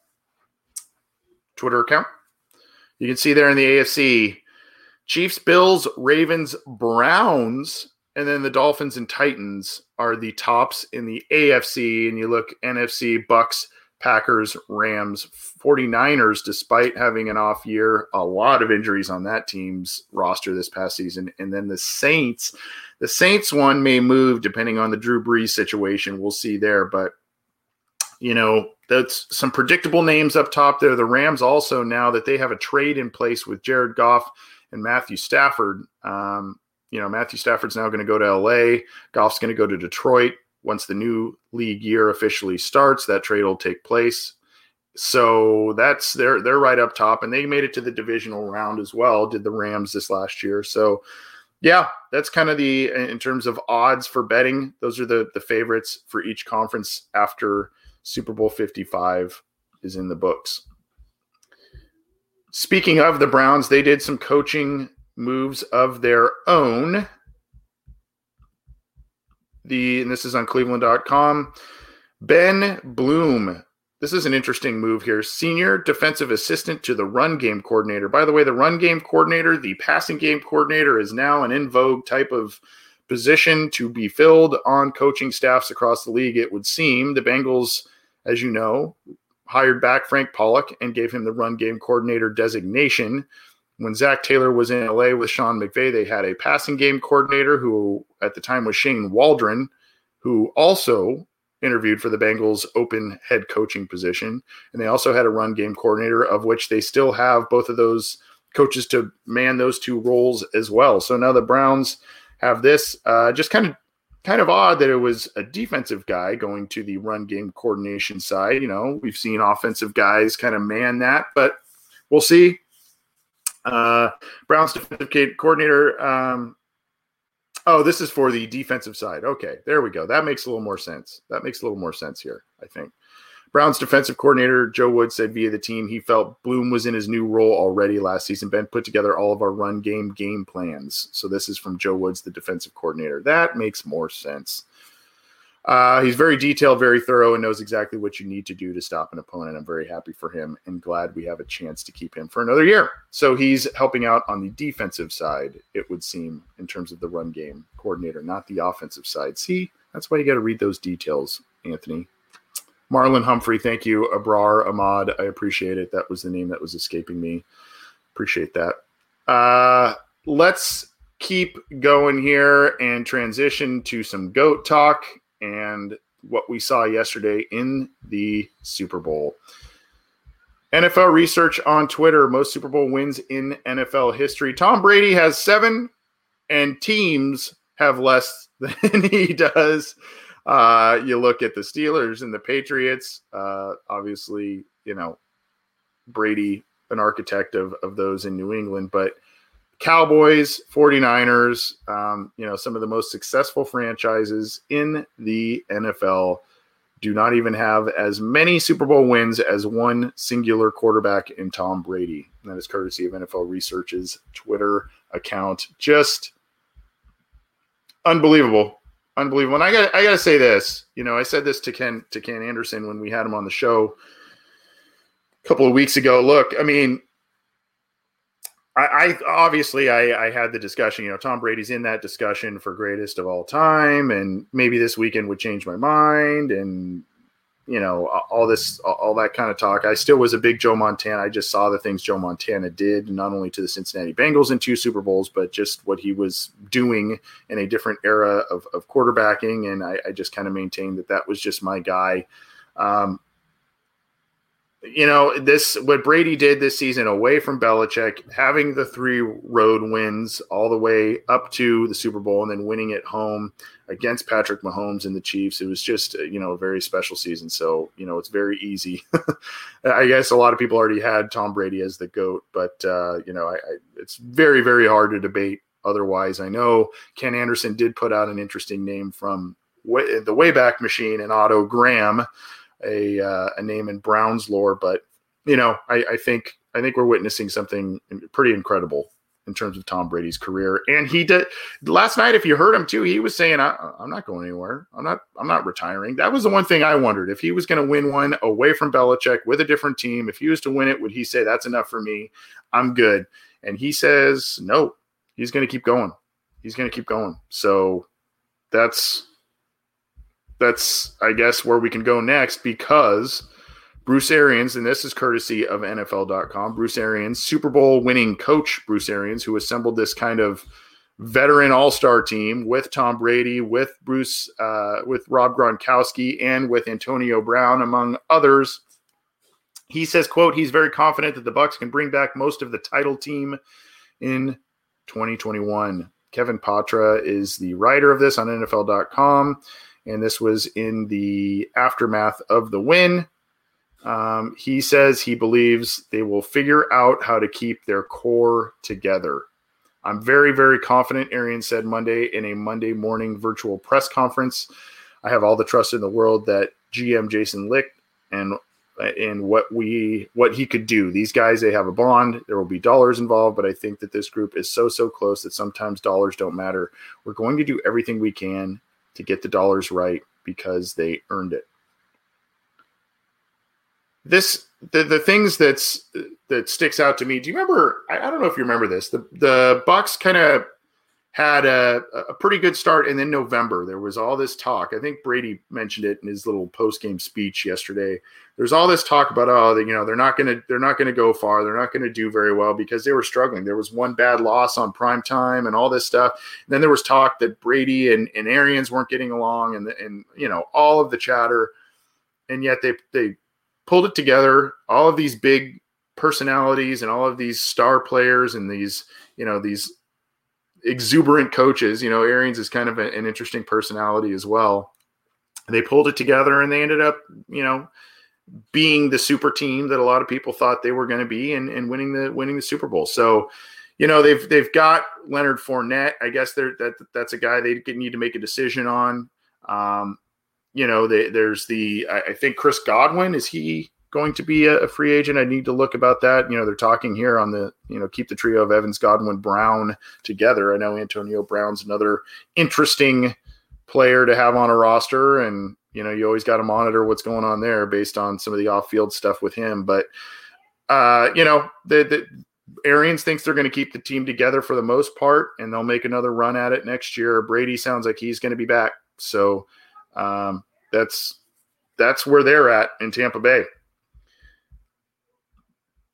Twitter account. You can see there in the AFC Chiefs, Bills, Ravens, Browns, and then the Dolphins and Titans are the tops in the AFC. And you look NFC, Bucs, Packers, Rams, 49ers, despite having an off year, a lot of injuries on that team's roster this past season. And then the Saints, the Saints one may move depending on the Drew Brees situation. We'll see there. But, you know, that's some predictable names up top there. The Rams also, now that they have a trade in place with Jared Goff and Matthew Stafford, um, you know, Matthew Stafford's now going to go to LA. Goff's going to go to Detroit once the new league year officially starts, that trade will take place. So that's they're they're right up top, and they made it to the divisional round as well. Did the Rams this last year? So yeah, that's kind of the in terms of odds for betting. Those are the the favorites for each conference after Super Bowl Fifty Five is in the books. Speaking of the Browns, they did some coaching moves of their own the and this is on Cleveland.com. Ben Bloom. This is an interesting move here. Senior defensive assistant to the run game coordinator. By the way, the run game coordinator, the passing game coordinator is now an in vogue type of position to be filled on coaching staffs across the league. It would seem the Bengals, as you know, hired back Frank Pollack and gave him the run game coordinator designation. When Zac Taylor was in LA with Sean McVay, they had a passing game coordinator who at the time was Shane Waldron, who also interviewed for the Bengals open head coaching position. And they also had a run game coordinator, of which they still have both of those coaches to man those two roles as well. So now the Browns have this. Uh, just kind of kind of odd that it was a defensive guy going to the run game coordination side. You know, we've seen offensive guys kind of man that, but we'll see. Uh, Browns defensive coordinator. Um, oh, this is for the defensive side. Okay, there we go. That makes a little more sense. That makes a little more sense here, I think. Browns defensive coordinator Joe Wood said via the team he felt Bloom was in his new role already last season. Ben put together all of our run game game plans. So this is from Joe Woods, the defensive coordinator. That makes more sense. Uh, he's very detailed, very thorough, and knows exactly what you need to do to stop an opponent. I'm very happy for him and glad we have a chance to keep him for another year. So he's helping out on the defensive side, it would seem, in terms of the run game coordinator, not the offensive side. See, that's why you got to read those details, Anthony. Marlon Humphrey, thank you. Abrar Ahmad, I appreciate it. That was the name that was escaping me. Appreciate that. Uh, let's keep going here and transition to some GOAT talk and what we saw yesterday in the Super Bowl. NFL research on Twitter most Super Bowl wins in NFL history. Tom Brady has seven, and teams have less (laughs) than he does. Uh, you look at the Steelers and the Patriots. Uh, obviously, you know Brady, an architect of of those in New England, but Cowboys, 49ers, um, you know, some of the most successful franchises in the NFL do not even have as many Super Bowl wins as one singular quarterback in Tom Brady. And that is courtesy of NFL Research's Twitter account. Just unbelievable unbelievable. And I got I got to say this. You know, I said this to Ken to Ken Anderson when we had him on the show a couple of weeks ago. Look, I mean, I, I obviously I, I had the discussion. You know, Tom Brady's in that discussion for greatest of all time, and maybe this weekend would change my mind. And you know, all this, all that kind of talk. I still was a big Joe Montana. I just saw the things Joe Montana did, not only to the Cincinnati Bengals in two Super Bowls, but just what he was doing in a different era of, of quarterbacking. And I, I just kind of maintained that that was just my guy. Um, you know, this what Brady did this season away from Belichick, having the three road wins all the way up to the Super Bowl and then winning at home against Patrick Mahomes and the Chiefs. It was just, you know, a very special season. So, you know, it's very easy. (laughs) I guess a lot of people already had Tom Brady as the GOAT, but, uh, you know, I, I, it's very, very hard to debate otherwise. I know Ken Anderson did put out an interesting name from way, the Wayback Machine and Otto Graham a uh, a name in Browns lore, but you know, I, I think I think we're witnessing something pretty incredible in terms of Tom Brady's career. And he did last night. If you heard him too, he was saying, I, am not going anywhere. I'm not. I'm not retiring." That was the one thing I wondered if he was going to win one away from Belichick with a different team. If he was to win it, would he say, "That's enough for me. I'm good"? And he says, "No. He's going to keep going. He's going to keep going." So that's that's I guess where we can go next because Bruce Arians, and this is courtesy of NFL.com, Bruce Arians, Super Bowl winning coach Bruce Arians, who assembled this kind of veteran all-star team with Tom Brady, with Bruce, uh, with Rob Gronkowski, and with Antonio Brown, among others. He says, "quote He's very confident that the Bucs can bring back most of the title team in 2021." Kevin Patra is the writer of this on NFL.com and this was in the aftermath of the win. Um, he says he believes they will figure out how to keep their core together. I'm very, very confident, Arian said Monday in a Monday morning virtual press conference. I have all the trust in the world that GM Jason Licht and in what we what he could do. These guys they have a bond. There will be dollars involved, but I think that this group is so so close that sometimes dollars don't matter. We're going to do everything we can to get the dollars right because they earned it. This the the things that's that sticks out to me. Do you remember? I, I don't know if you remember this. The the Bucs kind of had a, a pretty good start, and then November there was all this talk. I think Brady mentioned it in his little post game speech yesterday. There's all this talk about oh, you know, they're not gonna they're not gonna go far. They're not gonna do very well because they were struggling. There was one bad loss on prime time and all this stuff. And then there was talk that Brady and, and Arians weren't getting along, and and you know all of the chatter. And yet they they pulled it together. All of these big personalities and all of these star players and these you know these exuberant coaches. You know, Arians is kind of a, an interesting personality as well. They pulled it together and they ended up, you know, being the super team that a lot of people thought they were going to be and, and winning the winning the Super Bowl. So, you know, they've they've got Leonard Fournette. I guess they're that that's a guy they need to make a decision on. Um, you know, they, there's the I, I think Chris Godwin is he going to be a, free agent. I need to look about that. You know, they're talking here on the, you know, keep the trio of Evans, Godwin, Brown together. I know Antonio Brown's another interesting player to have on a roster. And, you know, you always got to monitor what's going on there based on some of the off field stuff with him. But, uh, you know, the, the Arians thinks they're going to keep the team together for the most part, and they'll make another run at it next year. Brady sounds like he's going to be back. So, um, that's, that's where they're at in Tampa Bay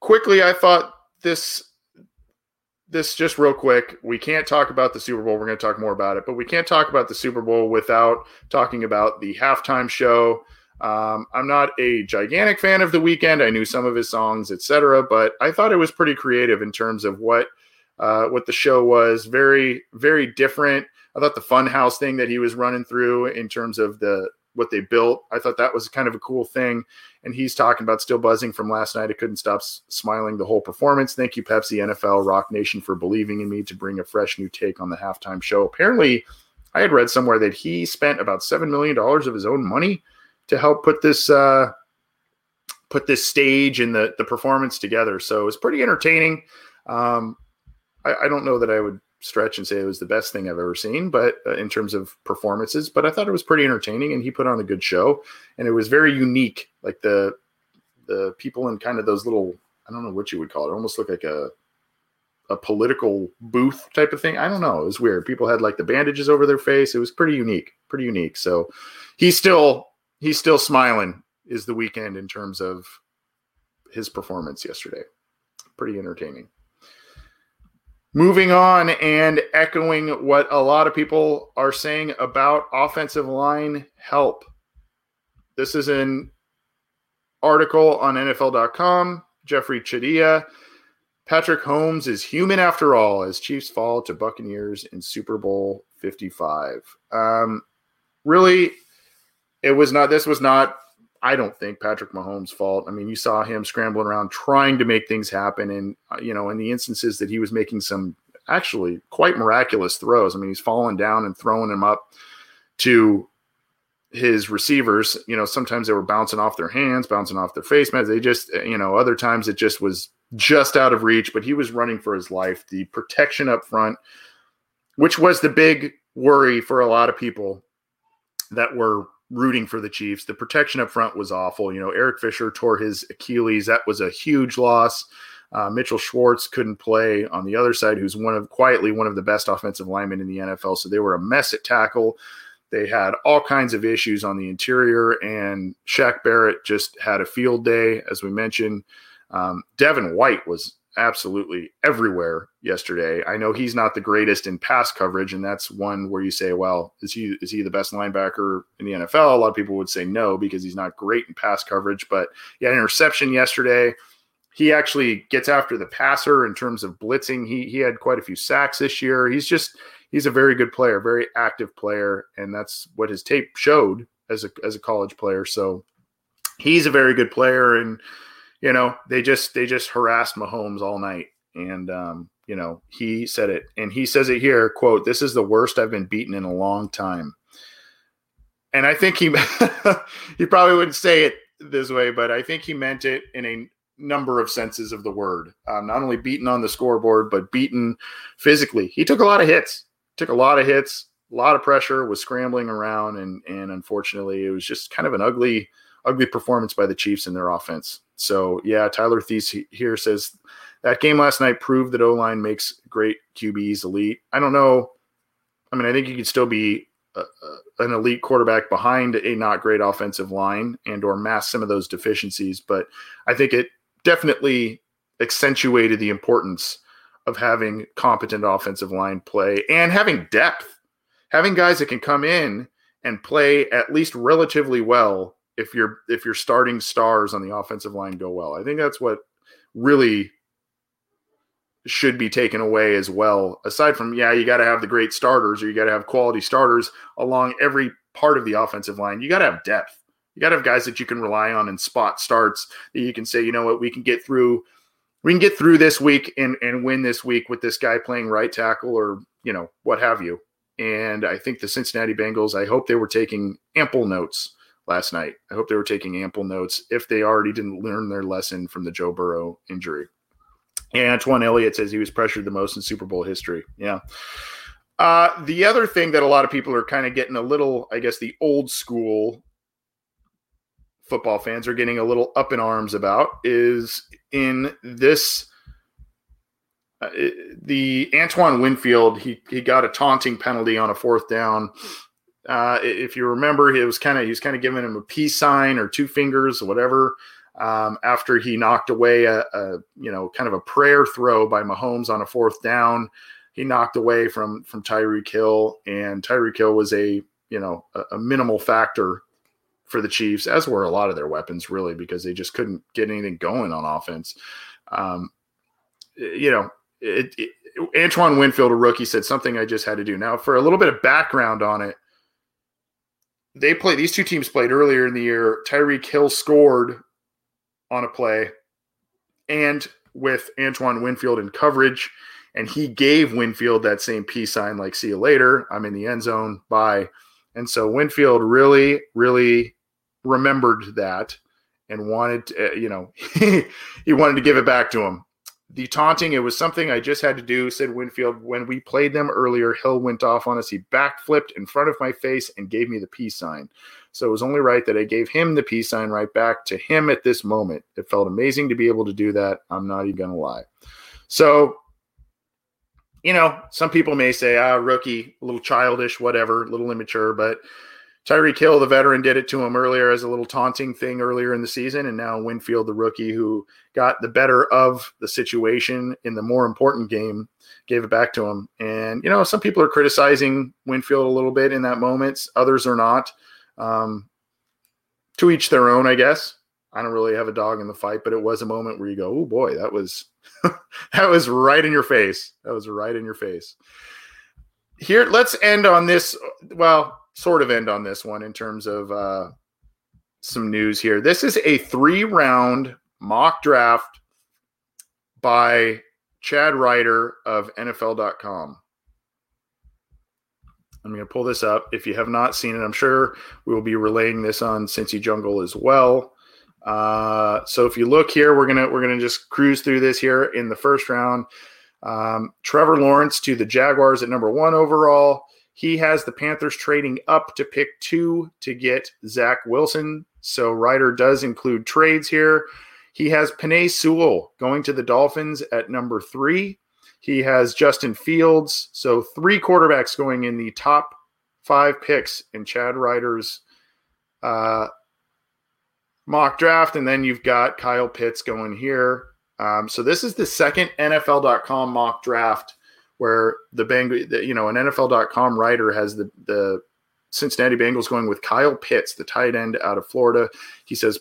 quickly, I thought this this just real quick. We can't talk about the Super Bowl. We're going to talk more about it, but we can't talk about the Super Bowl without talking about the halftime show. Um, I'm not a gigantic fan of the Weeknd. I knew some of his songs, etc., but I thought it was pretty creative in terms of what uh, what the show was. Very, very different. I thought the Funhouse thing that he was running through in terms of the what they built. I thought that was kind of a cool thing. And he's talking about still buzzing from last night. I couldn't stop smiling the whole performance. Thank you, Pepsi, NFL, Roc Nation, for believing in me to bring a fresh new take on the halftime show. Apparently, I had read somewhere that he spent about seven million dollars of his own money to help put this uh, put this stage and the the performance together. So it was pretty entertaining. Um, I, I don't know that I would stretch and say it was the best thing I've ever seen, but uh, in terms of performances, but I thought it was pretty entertaining and he put on a good show and it was very unique. Like the, the people in kind of those little, I don't know what you would call it, almost look like a, a political booth type of thing. I don't know. It was weird. People had like the bandages over their face. It was pretty unique, pretty unique. So he's still, he's still smiling is the Weeknd in terms of his performance yesterday. Pretty entertaining. Moving on and echoing what a lot of people are saying about offensive line help. This is an article on NFL.com. Jeffri Chadiha. Patrick Mahomes is human after all as Chiefs fall to Buccaneers in Super Bowl 55. Um, really, it was not, this was not, I don't think, Patrick Mahomes' fault. I mean, you saw him scrambling around trying to make things happen. And, uh, you know, in the instances that he was making some actually quite miraculous throws. I mean, he's falling down and throwing them up to his receivers. You know, sometimes they were bouncing off their hands, bouncing off their face masks. They just, you know, other times it just was just out of reach, but he was running for his life. The protection up front, which was the big worry for a lot of people that were rooting for the Chiefs. The protection up front was awful. You know, Eric Fisher tore his Achilles. That was a huge loss. Uh, Mitchell Schwartz couldn't play on the other side, who's one of quietly one of the best offensive linemen in the NFL. So they were a mess at tackle. They had all kinds of issues on the interior, and Shaq Barrett just had a field day, as we mentioned. Um, Devin White was absolutely everywhere yesterday. I know he's not the greatest in pass coverage, and that's one where you say, "Well, is he is he the best linebacker in the NFL?" A lot of people would say no because he's not great in pass coverage. But had interception yesterday he actually gets after the passer in terms of blitzing. He he had quite a few sacks this year. He's just he's a very good player, very active player, and that's what his tape showed as a as a college player. So he's a very good player, and you know they just they just harassed Mahomes all night, and um, you know he said it, and he says it here. "Quote: This is the worst I've been beaten in a long time." And I think he (laughs) he probably wouldn't say it this way, but I think he meant it in a number of senses of the word. Um, not only beaten on the scoreboard, but beaten physically. He took a lot of hits. Took a lot of hits. A lot of pressure, was scrambling around, and and unfortunately, it was just kind of an ugly, ugly performance by the Chiefs in their offense. So yeah, Tyler Thies here says that game last night proved that O line makes great QBs elite. I don't know. I mean, I think you could still be a, a, an elite quarterback behind a not great offensive line and or mask some of those deficiencies, but I think it definitely accentuated the importance of having competent offensive line play and having depth, having guys that can come in and play at least relatively well if you're if you're starting stars on the offensive line go well. I think that's what really should be taken away as well. Aside from yeah, you got to have the great starters or you got to have quality starters along every part of the offensive line. You got to have depth. You got to have guys that you can rely on and spot starts that you can say, you know what, we can get through we can get through this week and and win this week with this guy playing right tackle or, you know, what have you. And I think the Cincinnati Bengals, I hope they were taking ample notes last night. I hope they were taking ample notes if they already didn't learn their lesson from the Joe Burrow injury. And Antoine Elliott says he was pressured the most in Super Bowl history. Yeah. Uh, the other thing that a lot of people are kind of getting a little, I guess, the old school football fans are getting a little up in arms about is in this. Uh, the Antoine Winfield, he he got a taunting penalty on a fourth down uh, if you remember, he was kind of he was kind of giving him a peace sign or two fingers or whatever um, after he knocked away a, a, you know kind of a prayer throw by Mahomes on a fourth down. He knocked away from from Tyreek Hill, and Tyreek Hill was a you know a, a minimal factor for the Chiefs, as were a lot of their weapons, really, because they just couldn't get anything going on offense. Um, you know, it, it, Antoine Winfield, a rookie, said something I just had to do. Now, for a little bit of background on it, they played these two teams played earlier in the year. Tyreek Hill scored on a play and with Antoine Winfield in coverage. And he gave Winfield that same peace sign, like, see you later. I'm in the end zone. Bye. And so Winfield really, really remembered that and wanted, to, uh, you know, (laughs) he wanted to give it back to him the taunting, it was something I just had to do, said Winfield. When we played them earlier, Hill went off on us. He backflipped in front of my face and gave me the peace sign. So it was only right that I gave him the peace sign right back to him at this moment. It felt amazing to be able to do that. I'm not even going to lie. So, you know, some people may say, ah, rookie, a little childish, whatever, a little immature, but Tyreek Hill, the veteran, did it to him earlier as a little taunting thing earlier in the season. And now Winfield, the rookie, who got the better of the situation in the more important game, gave it back to him. And, you know, some people are criticizing Winfield a little bit in that moment, others are not. Um, to each their own, I guess. I don't really have a dog in the fight, but it was a moment where you go, oh boy, that was (laughs) that was right in your face. That was right in your face. Here, let's end on this. Well, sort of end on this one in terms of uh, some news here. This is a three round mock draft by Chad Reuter of NFL.com. I'm going to pull this up. If you have not seen it, I'm sure we will be relaying this on Cincy Jungle as well. Uh, so if you look here, we're gonna we're gonna just cruise through this here in the first round. Um, Trevor Lawrence to the Jaguars at number one overall. He has the Panthers trading up to pick two to get Zach Wilson. So Reuter does include trades here. He has Penei Sewell going to the Dolphins at number three. He has Justin Fields. So three quarterbacks going in the top five picks in Chad Reuter's uh, mock draft. And then you've got Kyle Pitts going here. Um, so this is the second NFL.com mock draft where the Bengals, you know, an NFL.com writer has the the Cincinnati Bengals going with Kyle Pitts, the tight end out of Florida. He says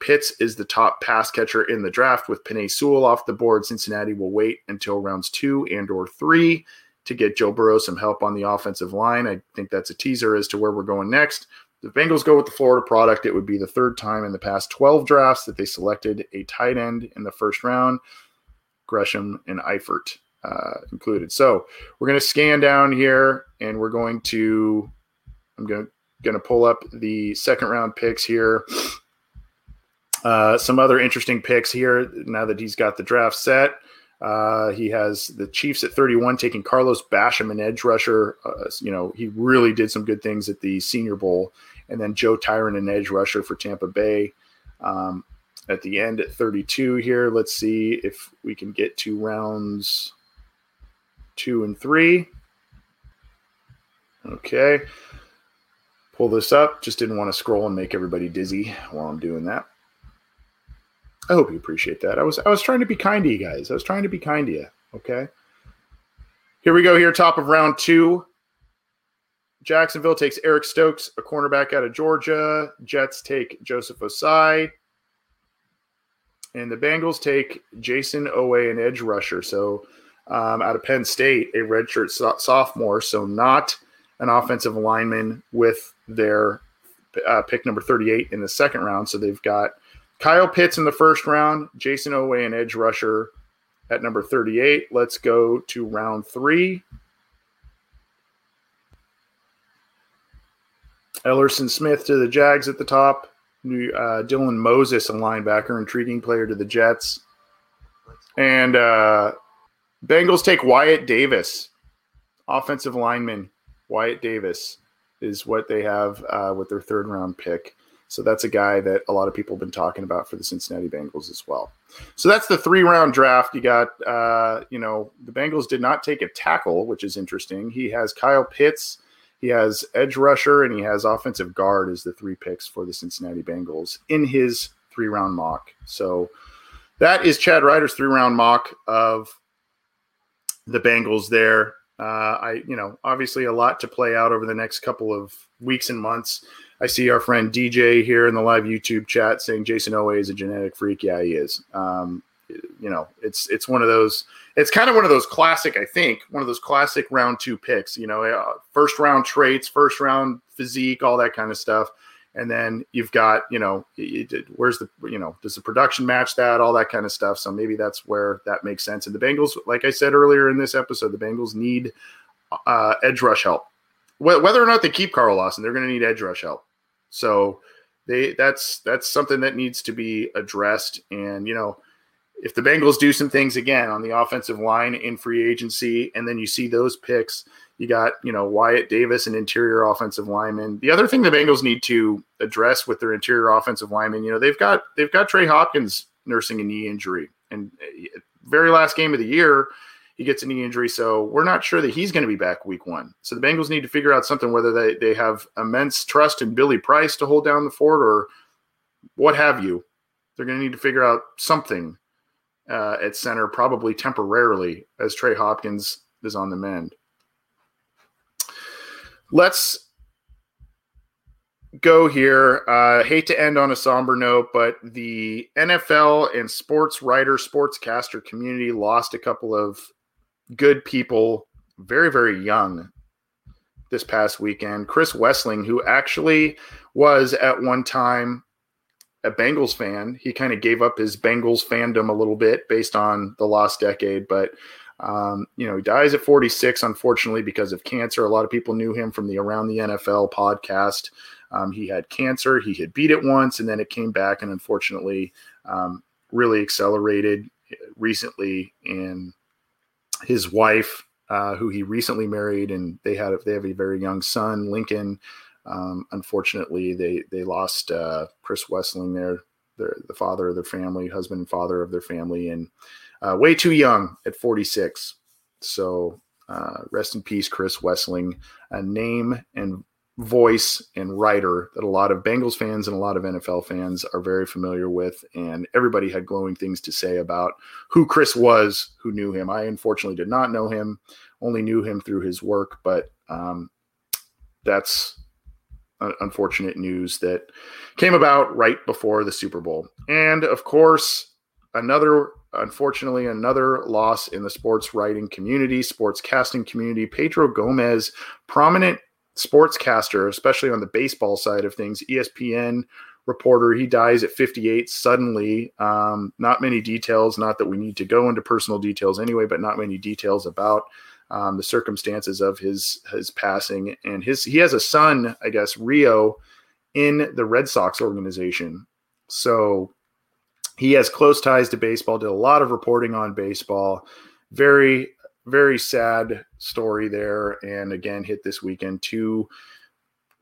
Pitts is the top pass catcher in the draft with Penei Sewell off the board. Cincinnati will wait until rounds two and or three to get Joe Burrow some help on the offensive line. I think that's a teaser as to where we're going next. The Bengals go with the Florida product. It would be the third time in the past 12 drafts that they selected a tight end in the first round. Gresham and Eifert uh, included. So we're going to scan down here and we're going to, I'm going to, pull up the second round picks here. Uh, some other interesting picks here now that he's got the draft set. Uh, he has the Chiefs at 31, taking Carlos Basham, an edge rusher. Uh, you know, he really did some good things at the Senior Bowl. And then Joe Tryon, an edge rusher for Tampa Bay. Um, at the end at 32 here, let's see if we can get to rounds two and three. Okay. Pull this up. Just didn't want to scroll and make everybody dizzy while I'm doing that. I hope you appreciate that. I was I was trying to be kind to you guys. I was trying to be kind to you. Okay. Here we go. Here, top of round two. Jacksonville takes Eric Stokes, a cornerback out of Georgia. Jets take Joseph Ossai. And the Bengals take Jayson Oweh, an edge rusher. So um, out of Penn State, a redshirt so- sophomore. So not an offensive lineman with their uh, pick number 38 in the second round. So they've got Kyle Pitts in the first round, Jayson Oweh, an edge rusher at number 38. Let's go to round three. Ellerson Smith to the Jags at the top. Uh, Dylan Moses, a linebacker intriguing player to the Jets. And uh, Bengals take Wyatt Davis, offensive lineman. Wyatt Davis is what they have uh, with their third round pick. So that's a guy that a lot of people have been talking about for the Cincinnati Bengals as well. So that's the three round draft. You got, uh, you know, the Bengals did not take a tackle, which is interesting. He has Kyle Pitts, he has edge rusher, and he has offensive guard as the three picks for the Cincinnati Bengals in his three round mock. So that is Chad Reuter's three round mock of the Bengals there. Uh, I, you know, obviously a lot to play out over the next couple of weeks and months. I see our friend DJ here in the live YouTube chat saying Jayson Oweh is a genetic freak. Yeah, he is. Um, you know, it's it's one of those. It's kind of one of those classic. I think one of those classic round two picks. You know, uh, first round traits, first round physique, all that kind of stuff. And then you've got, you know, where's the, you know, does the production match that, all that kind of stuff. So maybe that's where that makes sense. And the Bengals, like I said earlier in this episode, the Bengals need uh, edge rush help whether or not they keep Carl Lawson, they're going to need edge rush help. So they that's that's something that needs to be addressed. And you know, if the Bengals do some things again on the offensive line in free agency, and then you see those picks, you got you know Wyatt Davis, an interior offensive lineman. The other thing the Bengals need to address with their interior offensive lineman, you know, they've got they've got Trey Hopkins nursing a knee injury, and uh, very last game of the year he gets a knee injury. So we're not sure that he's going to be back week one. So the Bengals need to figure out something, whether they, they have immense trust in Billy Price to hold down the fort or what have you. They're going to need to figure out something uh, at center, probably temporarily, as Trey Hopkins is on the mend. Let's go here. Uh, hate to end on a somber note, but the NFL and sports writer, sportscaster community lost a couple of good people, very, very young this past weekend. Chris Wesseling, who actually was at one time a Bengals fan, he kind of gave up his Bengals fandom a little bit based on the lost decade, but um, you know, he dies at 46, unfortunately, because of cancer. A lot of people knew him from the Around the NFL podcast. Um, he had cancer. He had beat it once, and then it came back, and unfortunately, um, really accelerated recently. And his wife, uh, who he recently married, and they had they have a very young son, Lincoln. Um, unfortunately, they they lost uh, Chris Wesseling there, their, the father of their family, husband and father of their family, and uh, way too young at 46. So uh, rest in peace, Chris Wesseling, a name and voice and writer that a lot of Bengals fans and a lot of NFL fans are very familiar with. And everybody had glowing things to say about who Chris was, who knew him. I unfortunately did not know him, only knew him through his work, but um, that's unfortunate news that came about right before the Super Bowl. And of course, another unfortunately another loss in the sports writing community sports casting community pedro gomez prominent sportscaster, especially on the baseball side of things, ESPN reporter. He dies at 58 suddenly. Um, not many details, not that we need to go into personal details anyway, but not many details about um, the circumstances of his his passing. And his he has a son, I guess, Rio, in the Red Sox organization. So he has close ties to baseball, did a lot of reporting on baseball. Very, very sad story there. And again, hit this weekend. Two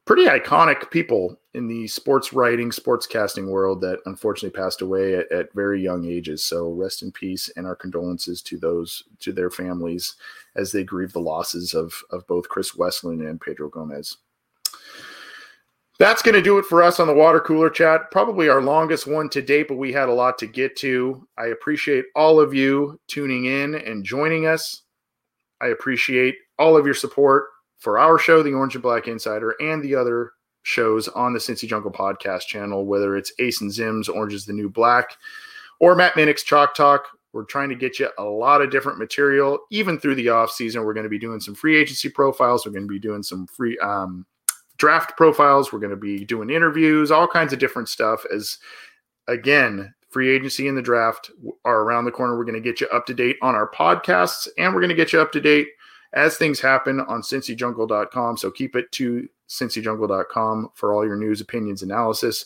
pretty iconic people in the sports writing, sports casting world that unfortunately passed away at, at, very young ages. So rest in peace and our condolences to those to their families as they grieve the losses of of both Chris Wesseling and Pedro Gomez. That's going to do it for us on the water cooler chat. Probably our longest one to date, but we had a lot to get to. I appreciate all of you tuning in and joining us. I appreciate all of your support for our show, the Orange and Black Insider, and the other shows on the Cincy Jungle podcast channel, whether it's Ace and Zims, Orange is the New Black, or Matt Minich's Chalk Talk. We're trying to get you a lot of different material, even through the off season. We're going to be doing some free agency profiles. We're going to be doing some free um, draft profiles. We're going to be doing interviews, all kinds of different stuff. As again, free agency and the draft are around the corner. We're going to get you up to date on our podcasts, and we're going to get you up to date as things happen on cincyjungle.com. So keep it to cincyjungle.com for all your news, opinions, analysis.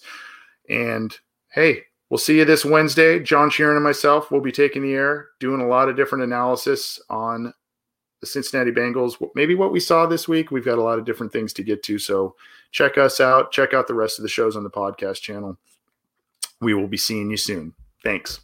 And hey, we'll see you this Wednesday. John Sheeran and myself will be taking the air, doing a lot of different analysis on the Cincinnati Bengals. Maybe what we saw this week. We've got a lot of different things to get to. So check us out. Check out the rest of the shows on the podcast channel. We will be seeing you soon. Thanks.